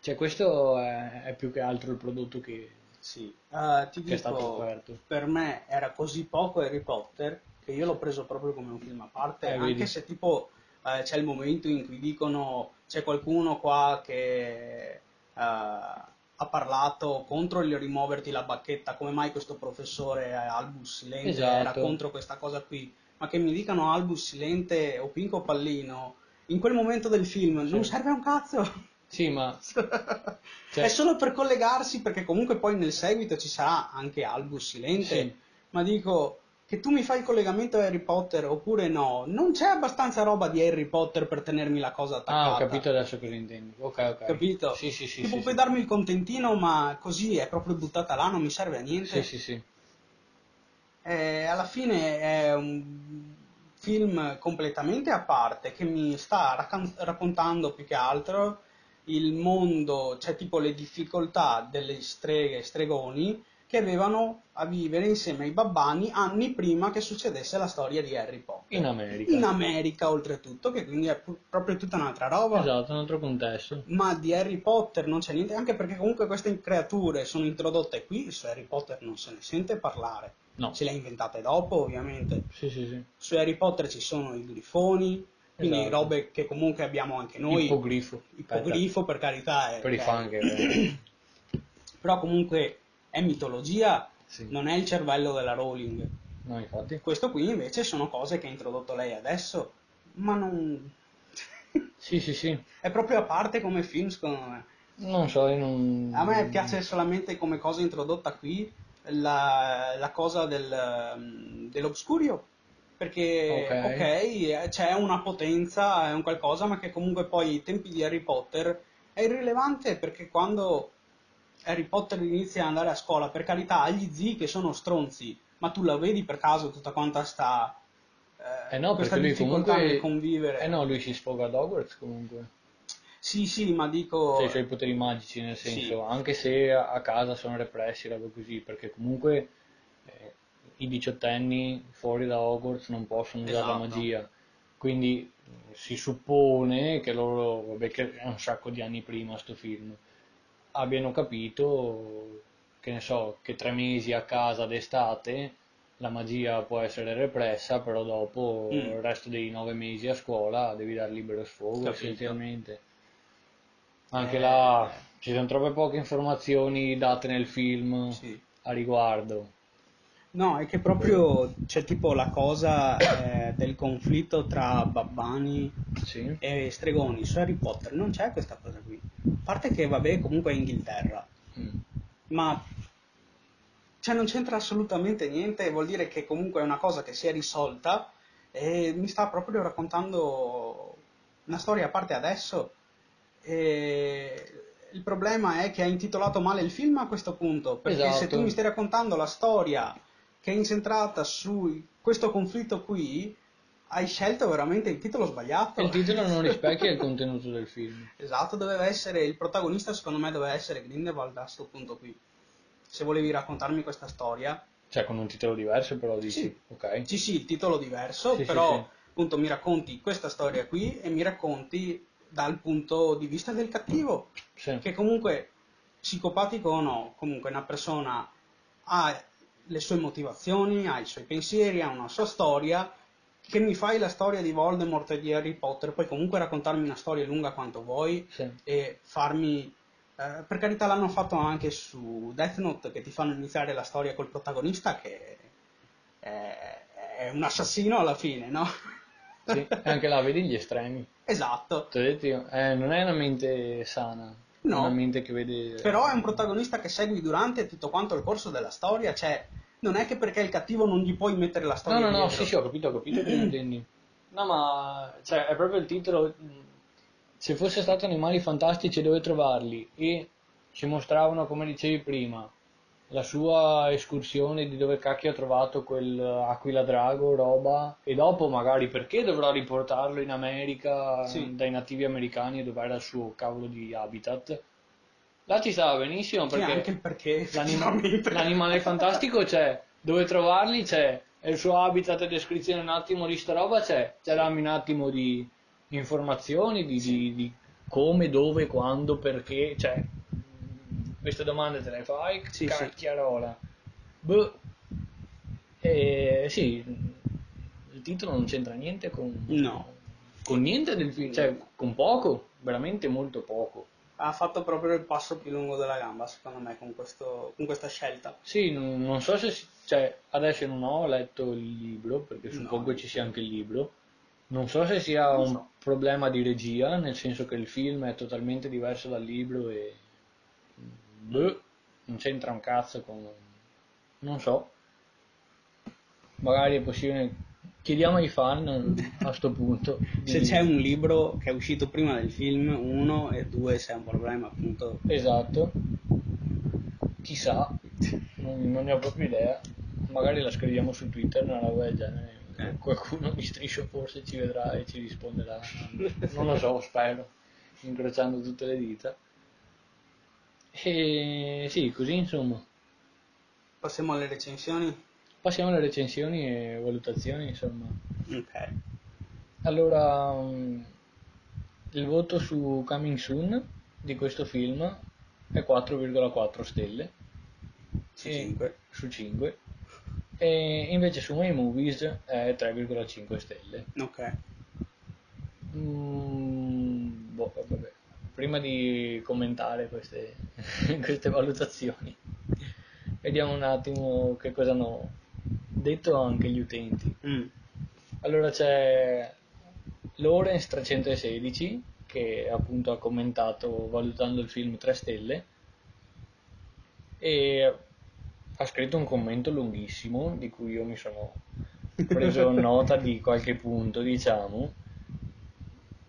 Cioè, questo è, è più che altro il prodotto che, Sì. Eh, ti dico, per me era così poco Harry Potter che io l'ho preso proprio come un film a parte, Eh, anche vedi. se tipo eh, c'è il momento in cui dicono c'è qualcuno qua che eh, ha parlato contro il rimuoverti la bacchetta, come mai questo professore Albus Silente Esatto. era contro questa cosa qui, ma che mi dicano Albus Silente o Pinco Pallino in quel momento del film non Sì. serve a un cazzo. Sì, ma Cioè- È solo per collegarsi, perché comunque poi nel seguito ci sarà anche Albus Silente. Sì. Ma dico che tu mi fai il collegamento a Harry Potter oppure no, non c'è abbastanza roba di Harry Potter per tenermi la cosa attaccata. Ah, ho capito adesso cosa intendi. Ok, ok. Capito? Sì, sì, sì. tipo sì, puoi sì. darmi il contentino, ma così è proprio buttata là, non mi serve a niente. Sì, sì, sì. Eh, alla fine è un film completamente a parte che mi sta raccan- raccontando più che altro il mondo, cioè tipo le difficoltà delle streghe e stregoni che avevano a vivere insieme ai babbani anni prima che succedesse la storia di Harry Potter. In America. In America oltretutto, che quindi è pu- proprio tutta un'altra roba. Esatto, un altro contesto. Ma di Harry Potter non c'è niente, anche perché comunque queste creature sono introdotte qui, su Harry Potter non se ne sente parlare. No. Se le ha inventate dopo, ovviamente. Sì, sì, sì. Su Harry Potter ci sono i grifoni, quindi Esatto. robe che comunque abbiamo anche noi. Ippogrifo. Ippogrifo, per carità. È, Per i fan che... Però comunque è mitologia, Sì. non è il cervello della Rowling. No, infatti. Questo qui invece sono cose che ha introdotto lei adesso, ma non... Sì, sì, sì. è proprio a parte come film, secondo me. Non so, non... A me piace solamente come cosa introdotta qui la, la cosa del, um, dell'obscurio. Perché, Ok. eh, c'è una potenza, è un qualcosa, ma che comunque poi ai tempi di Harry Potter è irrilevante perché quando Harry Potter inizia ad andare a scuola, per carità, ha gli zii che sono stronzi, ma tu la vedi per caso tutta quanta sta... Eh no, questa perché lui comunque... convivere. Eh no, lui si sfoga ad Hogwarts comunque. Sì, sì, ma dico... Cioè, i suoi poteri magici, nel Sì. senso, anche se a a casa sono repressi, roba così, perché comunque eh, i diciottenni fuori da Hogwarts non possono usare la Esatto. magia. Quindi si suppone che loro, vabbè, che è un sacco di anni prima sto film, abbiano capito, che ne so, che tre mesi a casa d'estate la magia può essere repressa, però dopo Mm. il resto dei nove mesi a scuola devi dar libero sfogo Capito. essenzialmente. Anche Eh. là ci sono troppe poche informazioni date nel film Sì. a riguardo. No, è che proprio c'è tipo la cosa eh, del conflitto tra babbani Sì. e stregoni. Su Harry Potter non c'è questa cosa qui. A parte che, vabbè, comunque è Inghilterra, Mm. ma cioè, non c'entra assolutamente niente, vuol dire che comunque è una cosa che si è risolta e mi sta proprio raccontando una storia a parte adesso. E il problema è che ha intitolato male il film a questo punto, perché se Esatto. tu mi stai raccontando la storia che è incentrata su questo conflitto qui, hai scelto veramente il titolo sbagliato. Il titolo non rispecchia il contenuto del film. Esatto, doveva essere il protagonista, secondo me doveva essere Grindelwald a questo punto qui. Se volevi raccontarmi questa storia, Cioè con un titolo diverso però dici, Sì. ok? sì sì, il titolo diverso, Sì, sì, però sì. appunto mi racconti questa storia qui e mi racconti dal punto di vista del cattivo, Sì. che comunque psicopatico o no, comunque una persona ha le sue motivazioni, ha i suoi pensieri, ha una sua storia che mi fai la storia di Voldemort e di Harry Potter, puoi comunque raccontarmi una storia lunga quanto vuoi Sì. e farmi... eh, per carità l'hanno fatto anche su Death Note, che ti fanno iniziare la storia col protagonista che è, è un assassino alla fine, no? Sì, anche là vedi gli estremi. esatto. Ti ho detto io, eh, non è una mente sana, No. una mente che vede... Però è un protagonista che segui durante tutto quanto il corso della storia, cioè non è che perché è il cattivo non gli puoi mettere la No, storia no, no, dietro. sì, sì, ho capito, ho capito che intendi. No, ma cioè, è proprio il titolo. mh, Se fosse stato Animali Fantastici dove trovarli e ci mostravano, come dicevi prima, la sua escursione di dove cacchio ha trovato quel aquila drago, roba, e dopo magari perché dovrò riportarlo in America Sì. dai nativi americani dove era il suo cavolo di habitat. Là ci stava benissimo Sì, perché anche il perché L'anima- effettivamente. l'animale fantastico c'è, dove trovarli c'è, e il suo habitat e descrizione un attimo di sta roba c'è, c'è dammi un attimo di informazioni, di, di- di come, dove, quando, perché, cioè, queste domande te le fai, Sì, sì. cacchiarola. Boh. E, sì, il titolo non c'entra niente con, No. con niente del film, cioè con poco, veramente molto poco. Ha fatto proprio il passo più lungo della gamba, secondo me, con, questo, con questa scelta. Sì, non, non so se, si- cioè, adesso non ho letto il libro, perché suppongo No. ci sia anche il libro. Non so se sia Non un so. problema di regia, nel senso che il film è totalmente diverso dal libro e... Boh, non c'entra un cazzo con... Non so. Magari è possibile... Chiediamo ai fan a sto punto. Se c'è un libro che è uscito prima del film, uno, e due, se è un problema, appunto. Esatto. Chissà, non, non ne ho proprio idea. Magari la scriviamo su Twitter, una roba del genere. Eh. Qualcuno di striscio forse ci vedrà e ci risponderà. Non lo so, spero, incrociando tutte le dita. E sì, così insomma. Passiamo alle recensioni. Passiamo alle recensioni e valutazioni, insomma. Ok. Allora, mm, il voto su Coming Soon di questo film è 4,4 stelle. Su E- 5. su 5 e invece su My Movies è 3,5 stelle Ok. Mm, boh, vabbè. Prima di commentare queste, queste valutazioni. Vediamo un attimo che cosa hanno detto anche gli utenti. Mm. allora c'è Lorenz 316 che appunto ha commentato valutando il film 3 stelle e ha scritto un commento lunghissimo di cui io mi sono preso nota di qualche punto diciamo.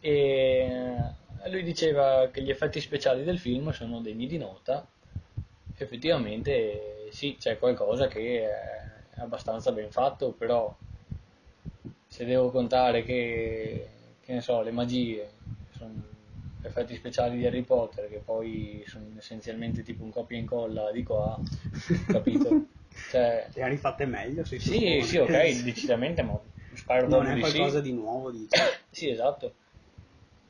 E lui diceva che gli effetti speciali del film sono degni di nota effettivamente sì c'è qualcosa che è abbastanza ben fatto però se devo contare che, che ne so, le magie sono effetti speciali di Harry Potter che poi sono essenzialmente tipo un copia e incolla di qua, capito? Cioè, Le ha rifatte meglio, si sì, suppone. sì, ok, decisamente, ma spero Non è di qualcosa sì. di nuovo, dice. Sì, esatto.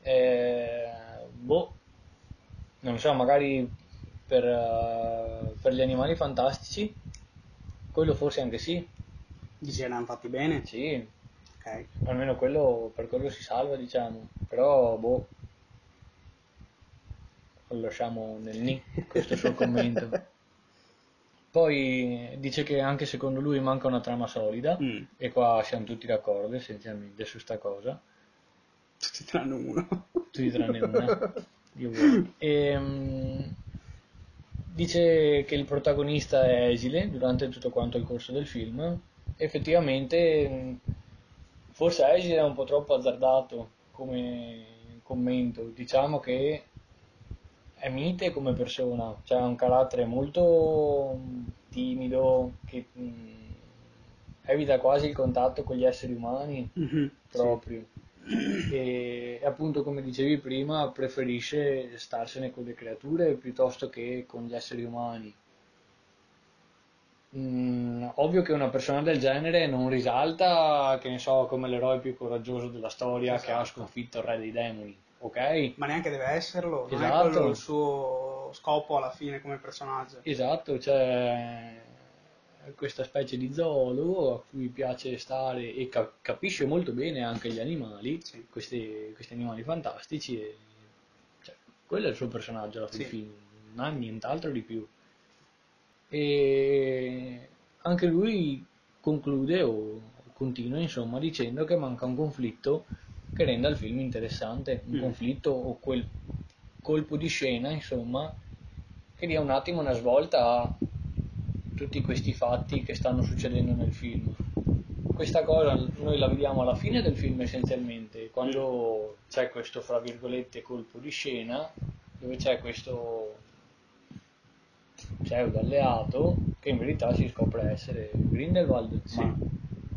Eh, boh, non so, magari per, eh, per gli animali fantastici, quello forse anche sì, Dice che l'hanno fatti bene? sì, Ok. almeno quello, per quello si salva, diciamo, però boh, lo lasciamo nel ni, questo suo commento. Poi dice che anche secondo lui manca una trama solida, Mm. e qua siamo tutti d'accordo essenzialmente su sta cosa. Tutti tranne uno. tutti tranne una. Dio buono. Ehm, dice che il protagonista è esile durante tutto quanto il corso del film. Effettivamente, forse esile è un po' troppo azzardato come commento. Diciamo che è mite come persona, cioè ha un carattere molto mh, timido che mh, evita quasi il contatto con gli esseri umani Mhm, proprio. E appunto, come dicevi prima, preferisce starsene con le creature piuttosto che con gli esseri umani. Mm, ovvio che una persona del genere non risalta, che ne so, come l'eroe più coraggioso della storia che ha Esatto. sconfitto il re dei demoni, ok? Ma neanche deve esserlo. Non è Esatto. quello il suo scopo alla fine come personaggio. Esatto, cioè questa specie di zoologo a cui piace stare e ca- capisce molto bene anche gli animali, Sì. questi, questi animali fantastici. E, cioè, quello è il suo personaggio alla fin Sì. fine, non ha nient'altro di più. E anche lui conclude o continua insomma dicendo che manca un conflitto che renda il film interessante, un Mm. conflitto o quel colpo di scena insomma che dia un attimo una svolta a tutti questi fatti che stanno succedendo nel film. Questa cosa noi la vediamo alla fine del film essenzialmente, quando c'è questo fra virgolette colpo di scena, dove c'è questo pseudo alleato che in verità si scopre essere Grindelwald. Sì. Ma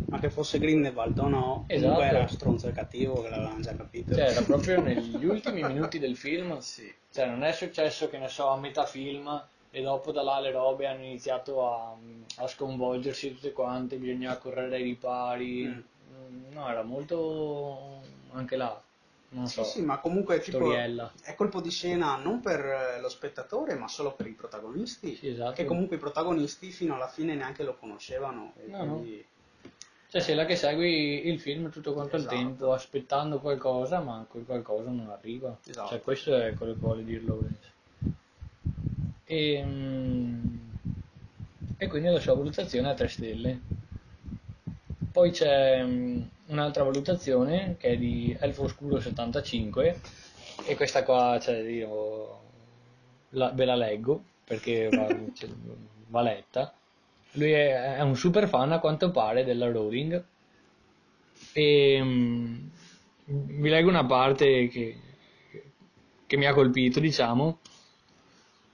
Ma che fosse Grindelwald o no, Esatto. comunque era stronzo e cattivo, che l'avevamo già capito. cioè, era proprio negli ultimi minuti del film Sì. Cioè, non è successo che ne so a metà film e dopo da là le robe hanno iniziato a, a sconvolgersi tutte quante, bisogna correre ai ripari. Mm. No, era molto anche là, non Sì, so, sì, ma comunque tipo, è colpo di scena non per eh, lo spettatore, ma solo per i protagonisti. Sì, esatto. Che comunque i protagonisti fino alla fine neanche lo conoscevano. No, no. quindi- Cioè, sei là che segui il film tutto quanto Esatto. il tempo, aspettando qualcosa, ma quel qualcosa non arriva. Esatto. Cioè, questo è quello che vuole dire Lawrence. E, mm, e quindi la sua valutazione è a 3 stelle. Poi c'è mm, un'altra valutazione che è di Elfo Oscuro 75 e questa qua, cioè, io la- ve la leggo perché va, cioè, va letta. Lui è, è un super fan a quanto pare della Rowling e mm, vi leggo una parte che, che mi ha colpito, diciamo.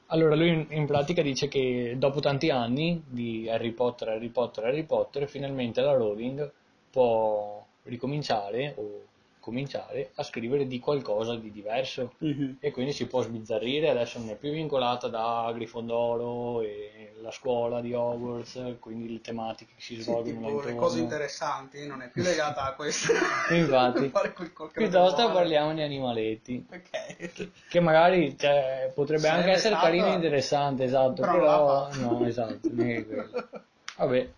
Allora, lui in, pratica dice che dopo tanti anni di Harry Potter, Harry Potter, Harry Potter, finalmente la Rowling può ricominciare o cominciare a scrivere di qualcosa di diverso Mhm. e quindi si può sbizzarrire, adesso non è più vincolata da Grifondoro e la scuola di Hogwarts, quindi le tematiche che si Sì, svolgono tipo le cose interessanti, non è più legata a questo. Infatti. Piuttosto parliamo di animaletti, Ok. che magari cioè, potrebbe Sarebbe anche essere stato- carino e interessante, esatto, Però però, no, esatto, neanche quello. Vabbè.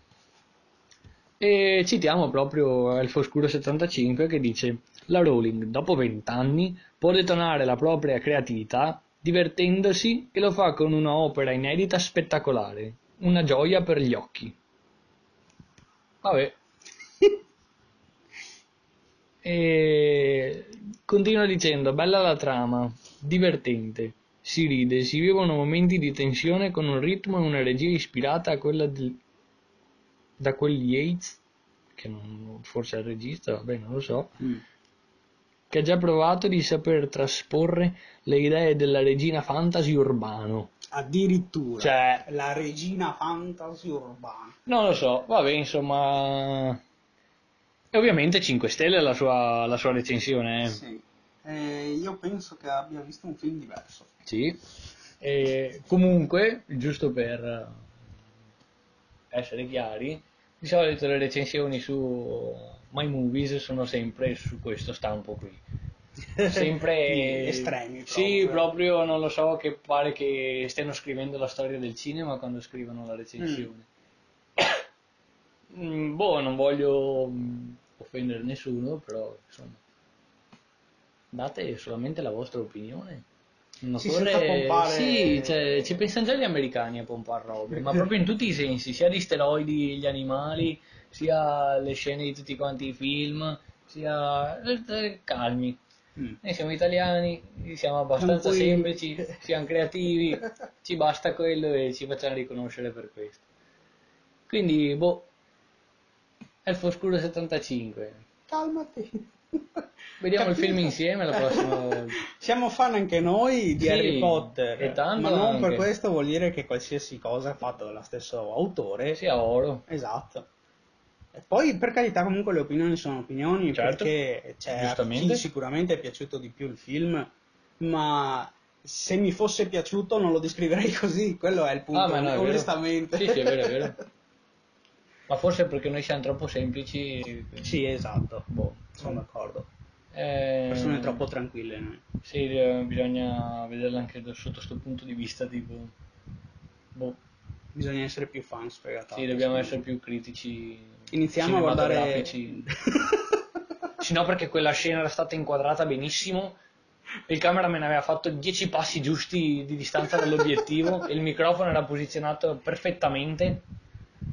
E citiamo proprio Elfo Oscuro 75 che dice La Rowling, dopo vent'anni, può detonare la propria creatività divertendosi e lo fa con una opera inedita spettacolare, una gioia per gli occhi. Vabbè. E continua dicendo, bella la trama, divertente, si ride, si vivono momenti di tensione con un ritmo e una regia ispirata a quella del- da quel Yates, che non, forse è il regista, vabbè non lo so, Mm. Che ha già provato di saper trasporre le idee della regina fantasy urbano. Addirittura. Cioè, La regina fantasy urbana. non lo so, vabbè insomma... E ovviamente 5 stelle la sua, la sua recensione, eh. Sì. Eh, io penso che abbia visto un film diverso. Sì. E comunque, giusto per essere chiari, di solito le recensioni su My Movies sono sempre su questo stampo qui. Sempre estremi. Sì, proprio non lo so, che pare che stiano scrivendo la storia del cinema quando scrivono la recensione. Mm, boh, non voglio mm, offendere nessuno, però insomma, date solamente la vostra opinione. Non Sì, occorre- pompare- Sì, cioè, ci pensano già gli americani a pompare robe, ma proprio in tutti i sensi, sia di steroidi gli animali, sia le scene di tutti quanti i film, sia eh, calmi. Mm. Noi siamo italiani, siamo abbastanza qui- semplici, siamo creativi, ci basta quello e ci facciamo riconoscere per questo. Quindi, boh, Elfo Oscuro 75. Calmati. Vediamo il Capito? film insieme la prossima volta. Siamo fan anche noi di Sì, Harry Potter, ma non per anche. questo vuol dire che qualsiasi cosa fatta dallo stesso autore Sia oro. Esatto. Poi per carità comunque le opinioni sono opinioni Certo. perché c'è a chi sicuramente è piaciuto di più il film, ma se mi fosse piaciuto non lo descriverei così, quello è il punto, Ah, no, onestamente. Sì, sì, è vero, è vero. Ma forse perché noi siamo troppo semplici. quindi- Sì, esatto, Boh. sono d'accordo. Eh, Persone troppo tranquille noi. Sì, eh, bisogna vederla anche da- sotto questo punto di vista, tipo... Boh. Bisogna essere più fan sfegatati. Sì, dobbiamo essere più critici. Iniziamo a guardare... Sì, no, perché quella scena era stata inquadrata benissimo. Il cameraman aveva fatto 10 passi giusti di distanza dall'obiettivo e il microfono era posizionato perfettamente.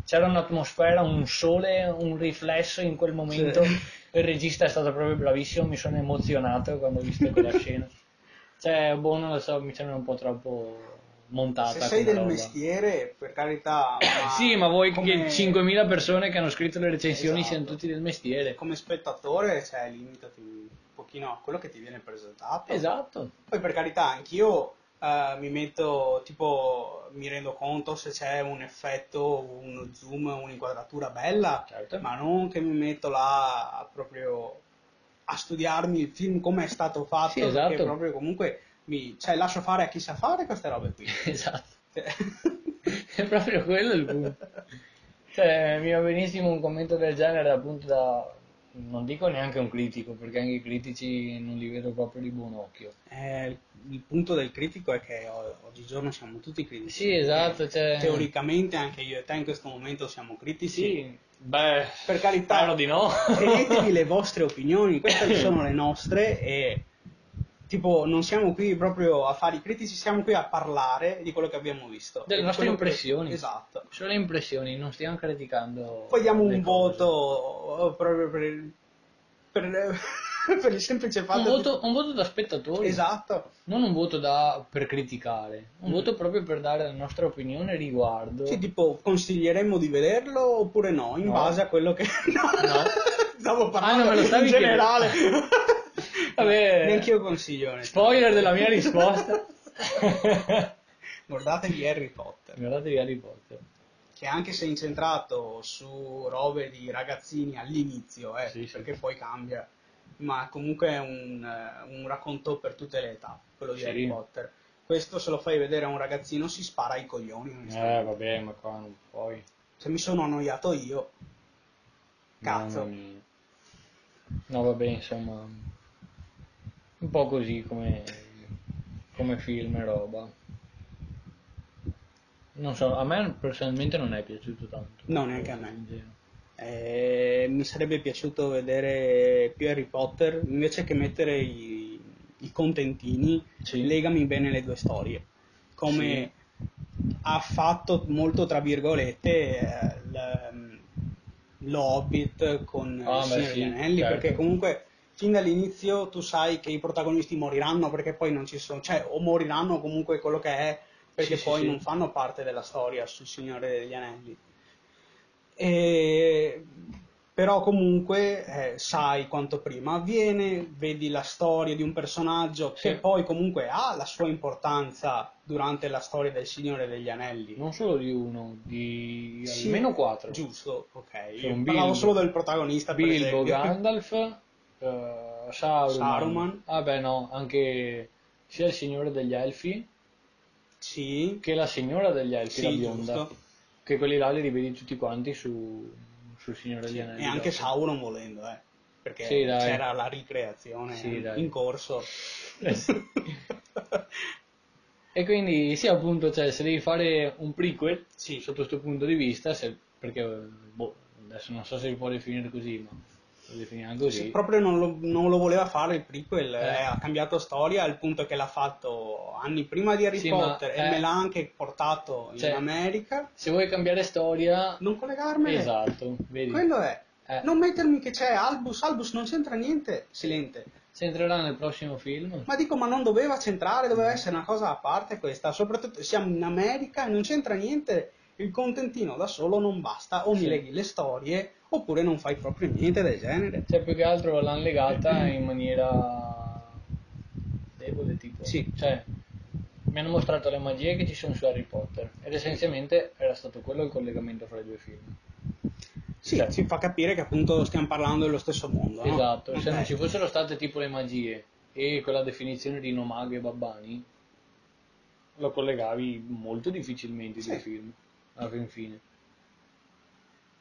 C'era un'atmosfera, un sole, un riflesso in quel momento. Sì. Il regista è stato proprio bravissimo, mi sono emozionato quando ho visto quella scena. Cioè, boh, non lo so, mi sembra un po' troppo montata. Se sei del roba. mestiere, per carità, ma Sì, ma vuoi come- che 5.000 persone che hanno scritto le recensioni Esatto. siano tutti del mestiere? come spettatore, cioè, limitati un pochino a quello che ti viene presentato. Esatto. Poi per carità, anch'io eh, mi metto, tipo, mi rendo conto se c'è un effetto, uno zoom, un'inquadratura bella, Certo. ma non che mi metto là a proprio a studiarmi il film come è stato fatto, Sì, perché esatto. proprio comunque mi, cioè, lascio fare a chi sa fare queste robe qui. Esatto. Cioè, È proprio quello il punto. Cioè, mi va benissimo un commento del genere appunto da... Non dico neanche un critico, perché anche i critici non li vedo proprio di buon occhio. eh, il punto del critico è che oggigiorno siamo tutti critici. Sì, esatto, cioè... Teoricamente anche io e te in questo momento siamo critici. Sì, beh, Per carità, di no. tenetevi le vostre opinioni, queste sono le nostre e tipo non siamo qui proprio a fare i critici, siamo qui a parlare di quello che abbiamo visto. Delle di nostre quello che- Impressioni. Esatto. Solo impressioni, non stiamo criticando. Poi diamo un cose. voto proprio per il, per, per il semplice fatto Un di- voto, un voto da spettatori. Esatto. Non un voto da, per criticare, un Mm. voto proprio per dare la nostra opinione riguardo. Sì, tipo consiglieremmo di vederlo oppure no, in No. base a quello che... No. Stavo Ah, parlando stavi in generale. Vabbè. Neanche io consiglio. onestamente. Spoiler della mia risposta. Guardatevi Harry Potter. Guardatevi Harry Potter. che anche se è incentrato su robe di ragazzini all'inizio, eh, Sì, sì. perché poi cambia, ma comunque è un, eh, un racconto per tutte le età, quello di Sì. Harry Potter. Questo se lo fai vedere a un ragazzino si spara i coglioni. Eh, vabbè, ma qua non puoi. Se mi sono annoiato io, Cazzo. No, vabbè, insomma. Un po' così come, come film e roba. Non so, a me personalmente non è piaciuto tanto. No, neanche a me. Eh, mi sarebbe piaciuto vedere più Harry Potter, invece che mettere i, i contentini, Sì. legami bene le due storie. Come ha fatto molto, tra virgolette, eh, l- lo Hobbit con Ah, beh, sì, certo. perché comunque fin dall'inizio tu sai che i protagonisti moriranno perché poi non ci sono, cioè o moriranno comunque quello che è, perché Sì, sì, poi sì. non fanno parte della storia sul Signore degli Anelli. E- Però comunque eh, sai quanto prima avviene, vedi la storia di un personaggio Sì. che poi comunque ha la sua importanza durante la storia del Signore degli Anelli. Non solo di uno, di Sì, almeno quattro. Giusto, ok. C'è Io parlavo solo del protagonista Bilbo. Gandalf, eh, Saruman. Saruman. Ah beh no, anche sia il Signore degli Elfi Sì, che la Signora degli Elfi, Sì, la bionda. giusto. Che quelli là li rivedi tutti quanti su, sul Signore degli Anelli. e anche. Sauron volendo, eh. Perché Sì, c'era la ricreazione Sì, in corso. Eh sì. E quindi sì, appunto, cioè, se devi fare un prequel, Sì. sotto questo punto di vista, se- perché boh, adesso non so se si può definire così, ma lo definiamo così. Se proprio non lo, non lo voleva fare il prequel, Eh. eh, ha cambiato storia al punto che l'ha fatto anni prima di Harry Sì, ma, Potter e eh, me l'ha anche portato in cioè, America. Se vuoi cambiare storia, Non collegarmele. esatto, vedi, Quello è. Eh. Non mettermi che c'è Albus, Albus non c'entra niente, silente. se entrerà nel prossimo film. Ma dico, ma non doveva centrare, doveva essere una cosa a parte questa. Soprattutto siamo in America e non c'entra niente. Il contentino da solo non basta. O mi Sì. leghi le storie, oppure non fai proprio niente del genere. Cioè, più che altro l'hanno legata in maniera debole, tipo. Sì. Cioè, mi hanno mostrato le magie che ci sono su Harry Potter. Ed essenzialmente era stato quello il collegamento fra i due film. Sì, Cioè. ci fa capire che appunto stiamo parlando dello stesso mondo. no? Esatto, se Ok. non ci fossero state tipo le magie e quella definizione di Nomag e Babbani, lo collegavi molto difficilmente i due Sì. film, alla fin fine.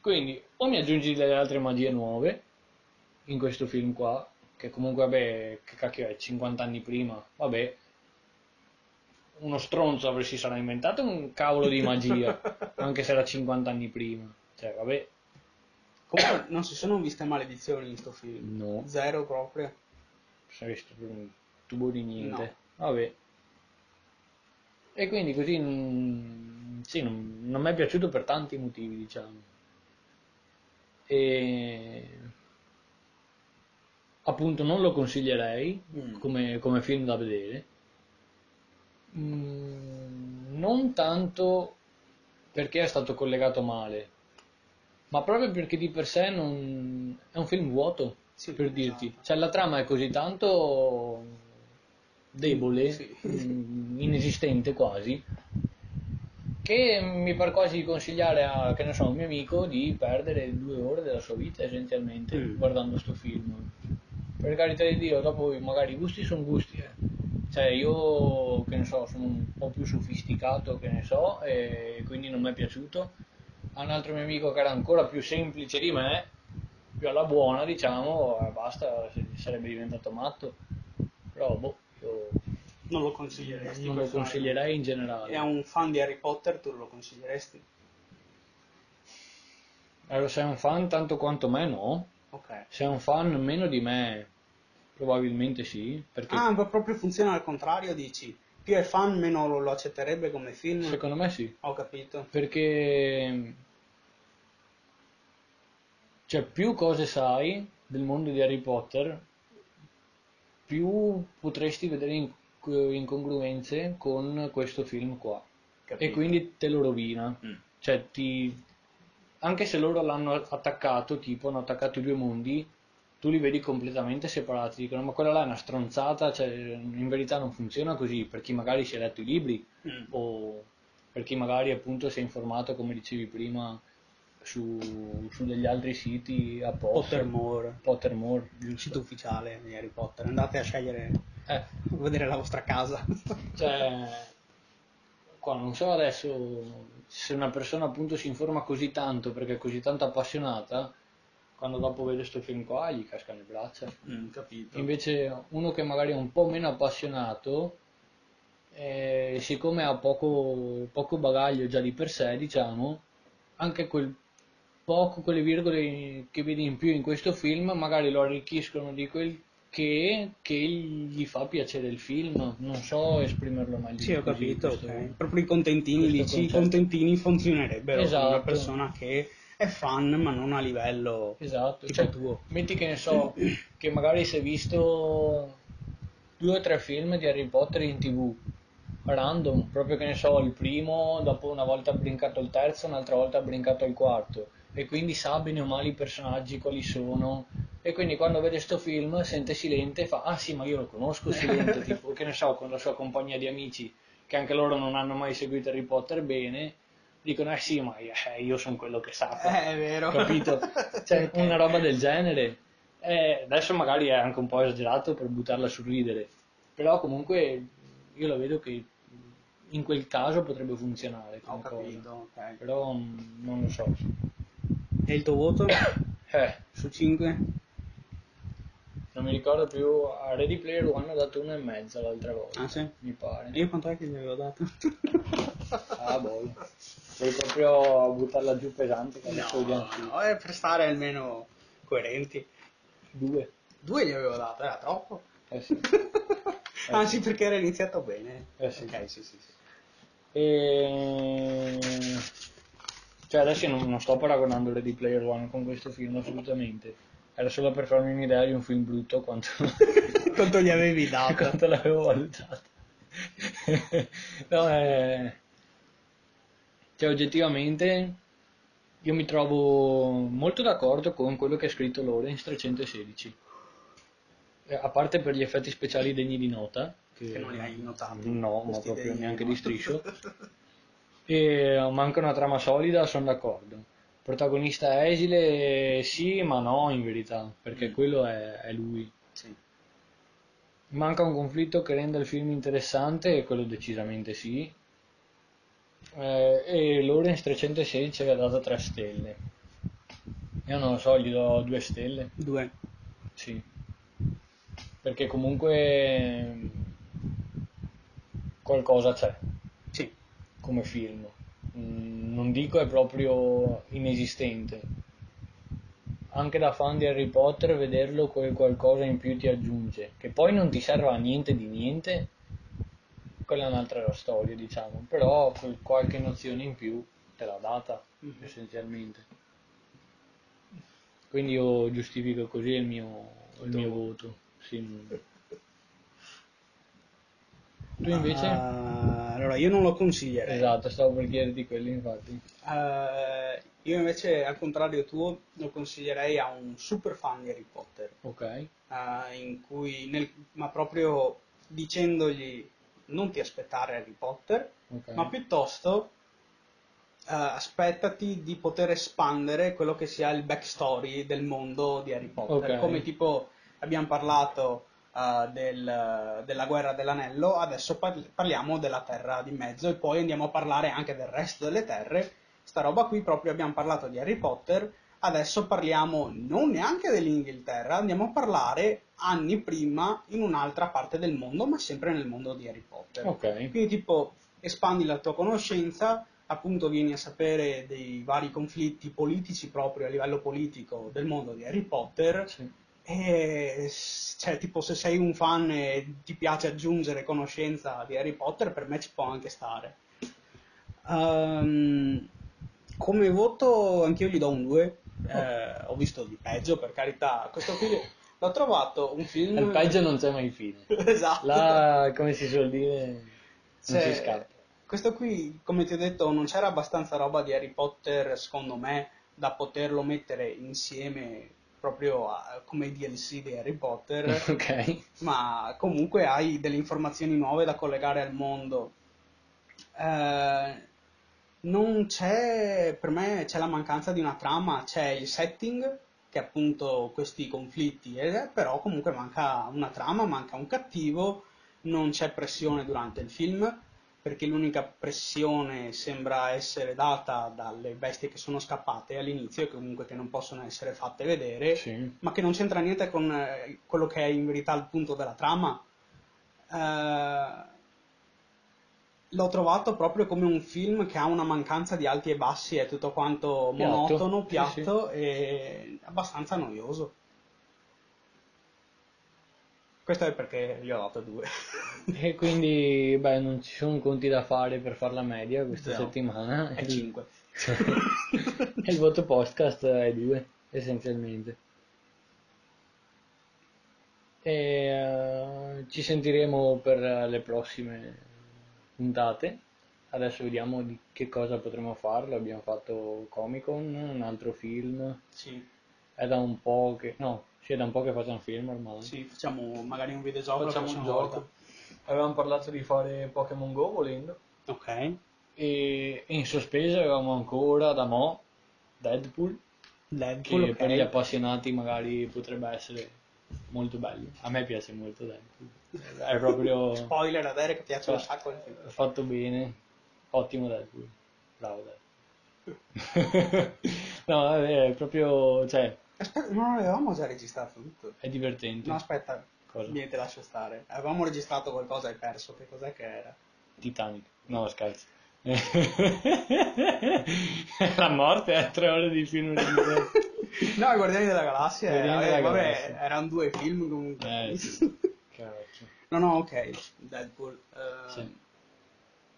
Quindi, o mi aggiungi delle altre magie nuove in questo film qua, che comunque, vabbè, che cacchio è, 50 anni prima, vabbè, uno stronzo avresti sarà inventato un cavolo di magia, anche se era 50 anni prima. Cioè, vabbè, Comunque non si sono viste maledizioni in sto film. no, Zero proprio. sei visto un tubo di niente. Vabbè. E quindi così, mm, sì, non, non mi è piaciuto per tanti motivi, diciamo. E appunto non lo consiglierei Mm. come, come film da vedere. Mm, non tanto perché è stato collegato male, ma proprio perché di per sé non... è un film vuoto, Sì, per dirti. esatto. Cioè la trama è così tanto debole, Sì. mm, inesistente quasi, che mi par quasi di consigliare a, che ne so, un mio amico di perdere due ore della sua vita essenzialmente Mm. guardando sto film. Per carità di Dio, dopo magari i gusti sono gusti, eh. Cioè io, che ne so, sono un po' più sofisticato, che ne so, e quindi non mi è piaciuto. A un altro mio amico che era ancora più semplice di me, più alla buona, diciamo, basta, sarebbe diventato matto. Però, boh, Non lo consiglieresti. non lo consiglierei in generale. a un fan di Harry Potter tu lo consiglieresti? Allora, sei un fan tanto quanto me, no. Ok. Se è un fan meno di me, probabilmente sì, perché Ah, ma proprio funziona al contrario, dici? Più è fan, meno lo, lo accetterebbe come film? secondo me sì. Ho capito. Perché cioè più cose sai del mondo di Harry Potter, più potresti vedere in- incongruenze con questo film qua. Capito. E quindi te lo rovina. Mm. Cioè ti anche se loro l'hanno attaccato, tipo hanno attaccato i due mondi, tu li vedi completamente separati, dicono ma quella là è una stronzata, cioè in verità non funziona così, per chi magari si è letto i libri Mm. o per chi magari appunto si è informato, come dicevi prima, su, su degli altri siti apposta. Pottermore, Pottermore, il sito ufficiale di Harry Potter. Andate a scegliere, Eh, vedere la vostra casa. cioè, qua non so adesso se una persona appunto si informa così tanto perché è così tanto appassionata, quando dopo vede sto film qua gli cascano le braccia. Mm, capito. Invece uno che magari è un po' meno appassionato, eh, siccome ha poco, poco bagaglio già di per sé, diciamo, anche quel poco, quelle virgole che vedi in più in questo film, magari lo arricchiscono di quel che, che gli fa piacere il film. Non so esprimerlo meglio. Sì, ho capito, questo- ok. Proprio i contentini, dici, i contentini funzionerebbero per Esatto. una persona che è fan ma non a livello Esatto, tipo cioè, tuo. metti che ne so, che magari si è visto due o tre film di Harry Potter in tv, random, proprio che ne so, il primo, dopo una volta ha brincato il terzo, un'altra volta ha brincato il quarto, e quindi sa bene o male i personaggi quali sono, e quindi quando vede sto film sente Silente e fa, ah sì, ma io lo conosco Silente, tipo, che ne so, con la sua compagnia di amici, che anche loro non hanno mai seguito Harry Potter bene, dicono, eh sì, ma eh, io sono quello che sa. Eh, è vero. Capito? Cioè, una roba del genere. Eh, adesso magari è anche un po' esagerato per buttarla sul ridere, però comunque io la vedo che in quel caso potrebbe funzionare Ho come cosa. capito, ok. Però mm, non lo so. E il tuo voto? Eh, Su 5? non mi ricordo più, a Ready Player One ho dato uno e mezzo l'altra volta, Ah sì? mi pare. Io quanto è che gli avevo dato? Ah, boh. Vuoi proprio buttarla giù pesante no, no, è per stare almeno coerenti. Due. Due gli avevo dato, era troppo. Eh sì. Anzi, perché era iniziato bene. Eh sì. Ok, sì, sì, sì. E... Cioè adesso io non, non sto paragonando Ready Player One con questo film assolutamente. Era solo per farmi un'idea di un film brutto quanto, Quanto gli avevi dato? quanto l'avevo valutato. no, eh... Cioè oggettivamente io mi trovo molto d'accordo con quello che ha scritto Lorenz 316. Eh, A parte per gli effetti speciali degni di nota, Che non li hai notati. No, ma proprio neanche di striscio. E manca una trama solida, sono d'accordo. Protagonista esile, sì, ma no, in verità, perché Mm. quello è, è lui. Sì. Manca un conflitto che renda il film interessante, e quello decisamente sì. Eh, e Lorenz 316 aveva dato 3 stelle. Io non lo so, gli do 2 stelle. Due. Sì, perché comunque qualcosa c'è come film. Mm, non dico è proprio inesistente. Anche da fan di Harry Potter vederlo quel qualcosa in più ti aggiunge, che poi non ti serve a niente di niente, quella è un'altra storia, diciamo, però qualche nozione in più te l'ha data, Mhm. essenzialmente. Quindi io giustifico così il mio, il mio voto. Sì. Tu invece? Ah, allora, io non lo consiglierei. Esatto, stavo per chiederti quelli infatti. Eh, io invece, al contrario tuo, lo consiglierei a un super fan di Harry Potter, Ok. in cui, nel- ma proprio dicendogli non ti aspettare Harry Potter, ok. ma piuttosto eh, aspettati di poter espandere quello che sia il backstory del mondo di Harry Potter. Ok. Come tipo abbiamo parlato eh, del- della guerra dell'anello, adesso par- parliamo della terra di mezzo e poi andiamo a parlare anche del resto delle terre. Sta roba qui proprio abbiamo parlato di Harry Potter, adesso parliamo non neanche dell'Inghilterra, andiamo a parlare anni prima in un'altra parte del mondo, ma sempre nel mondo di Harry Potter. Ok. Quindi tipo espandi la tua conoscenza, appunto vieni a sapere dei vari conflitti politici proprio a livello politico del mondo di Harry Potter Sì. E cioè tipo se sei un fan e ti piace aggiungere conoscenza di Harry Potter per me ci può anche stare. Ehm, come voto anch'io gli do un 2, ho visto di peggio per carità, questo qui l'ho trovato un film... Nel peggio non c'è mai fine. esatto. Là, come si suol dire, non Cioè, si scappa. Questo qui, come ti ho detto, non c'era abbastanza roba di Harry Potter, secondo me, da poterlo mettere insieme proprio a- come DLC di Harry Potter, Ok. ma comunque hai delle informazioni nuove da collegare al mondo. Eh, non c'è, per me c'è la mancanza di una trama, c'è il setting, che è appunto questi conflitti, eh, però comunque manca una trama, manca un cattivo, non c'è pressione durante il film, perché l'unica pressione sembra essere data dalle bestie che sono scappate all'inizio e comunque che non possono essere fatte vedere, Sì. ma che non c'entra niente con eh, quello che è in verità il punto della trama. Eh, l'ho trovato proprio come un film che ha una mancanza di alti e bassi, è tutto quanto Piatto, monotono, sì, piatto e abbastanza noioso. Questo è perché gli ho dato due. E quindi, beh, non ci sono conti da fare per far la media questa Zero. settimana. è 5. e il voto podcast è 2, essenzialmente. E eh, ci sentiremo per le prossime puntate. Adesso vediamo di che cosa potremo farlo. Abbiamo fatto Comic Con, un altro film. Sì, È da un po' che... No, sì, è da un po' che facciamo film ormai. sì, facciamo magari un videogioco Facciamo un gioco. volta. Avevamo parlato di fare Pokémon Go volendo. Ok. E in sospeso avevamo ancora da mo' Deadpool, che Deadpool, ok. per gli appassionati magari potrebbe essere molto bello. A me piace molto Deadpool. È proprio Spoiler a Derek, piace un sacco il film. fatto bene. Ottimo Deadpool. Bravo Deadpool. no, è proprio, cioè, Aspetta, non avevamo già registrato tutto. è divertente. No, aspetta, Cosa? niente, lascia stare. Avevamo registrato qualcosa e hai perso, che cos'è che era? Titanic. No, scherzo. La morte è tre ore di film. no, i Guardiani della Galassia, Guardiani eh, della vabbè, Galassia. erano due film comunque. Eh, sì. No, no, ok, Deadpool. eh, Sì.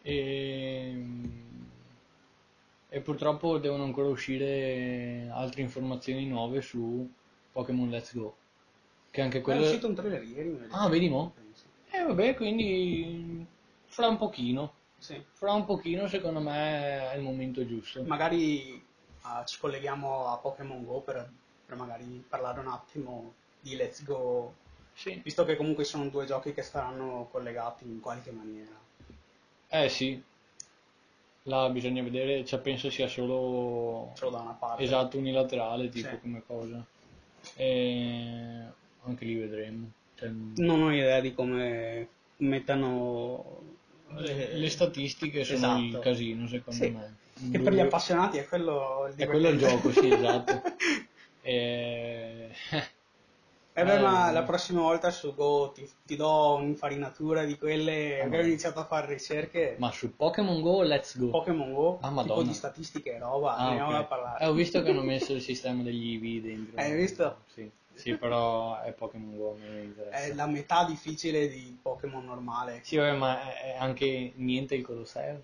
E... e purtroppo devono ancora uscire altre informazioni nuove su Pokémon Let's Go. Che anche È quello... uscito un trailer ieri. Ah, vedi mo? penso. E vabbè, quindi fra un pochino. Sì. Fra un pochino secondo me è il momento giusto. Magari ah, ci colleghiamo a Pokémon Go per, per magari parlare un attimo di Let's Go, Sì. visto che comunque sono due giochi che saranno collegati in qualche maniera. Eh sì. Là bisogna vedere, cioè penso sia solo Solo da una parte. esatto unilaterale tipo Sì. come cosa. E anche lì vedremo. Cioè, Non ho idea di come mettano le, le statistiche sono il Esatto. casino secondo Sì. me. Che per gli appassionati è quello il È quello il gioco, sì, esatto. E... Eh, Eh beh, Eh, ma la prossima volta su Go ti, ti do un'infarinatura di quelle. Ah, Abbiamo no. iniziato a fare ricerche. Ma su Pokémon Go, let's go. Pokémon Go, Ah, tipo Madonna. di statistiche e roba, Ah, andiamo ok. a parlare. Eh, ho visto che hanno messo il sistema degli EV dentro. Hai visto? Sì, sì però è Pokémon Go, mi interessa. È la metà difficile di Pokémon normale. Sì, vabbè, ma è è anche niente il Colosseo.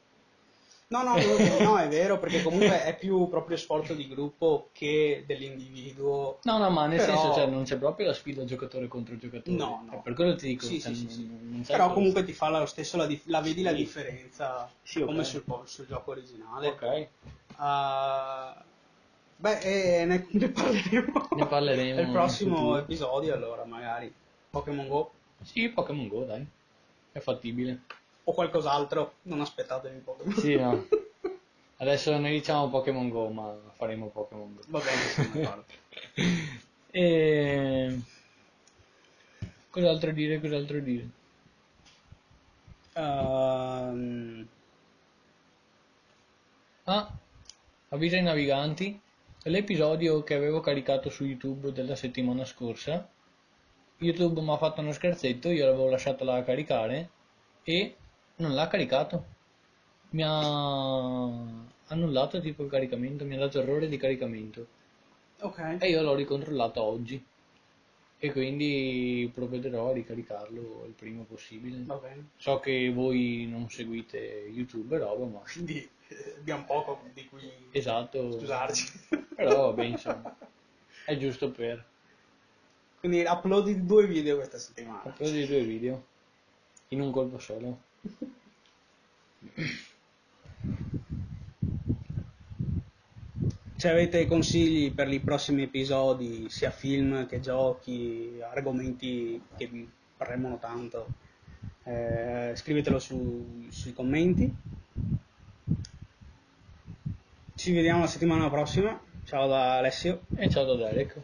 No, no, no, no, è vero, perché comunque è più proprio sforzo di gruppo che dell'individuo. No, no, ma nel Però- senso, cioè, non c'è proprio la sfida giocatore contro giocatore. No, no. Eh, per quello ti dico, Sì, cioè, sì, sì, non- non c'è Però comunque ti fa lo stesso, la, dif- la vedi la differenza Sì, ok. come sul, sul gioco originale. Ok, Ah, beh, eh, ne, ne parleremo. Ne parleremo nel prossimo episodio, allora, magari. Pokémon Go sì, Pokémon Go, dai. È fattibile. O qualcos'altro. Non aspettatevi Pokémon. Sì, no. Adesso noi diciamo Pokémon Go, ma faremo Pokémon Go. Va bene. E... Cos'altro dire, cos'altro dire? Ehm, Ah, avviso ai naviganti. L'episodio che avevo caricato su YouTube della settimana scorsa, YouTube mi ha fatto uno scherzetto, io l'avevo lasciato là a caricare e non l'ha caricato. Mi ha annullato tipo il caricamento, mi ha dato errore di caricamento. ok. E io l'ho ricontrollato oggi. E quindi provvederò a ricaricarlo il prima possibile. So che voi non seguite YouTube e roba, ma Quindi eh, abbiamo poco di cui esatto. scusarci. Però vabbè, insomma, è giusto per Quindi uploadi due video questa settimana. i due video in un colpo solo. Se avete consigli per i prossimi episodi, sia film che giochi, argomenti che vi premono tanto, eh, scrivetelo su- sui commenti. Ci vediamo la settimana prossima. Ciao da Alessio. E ciao da Derek.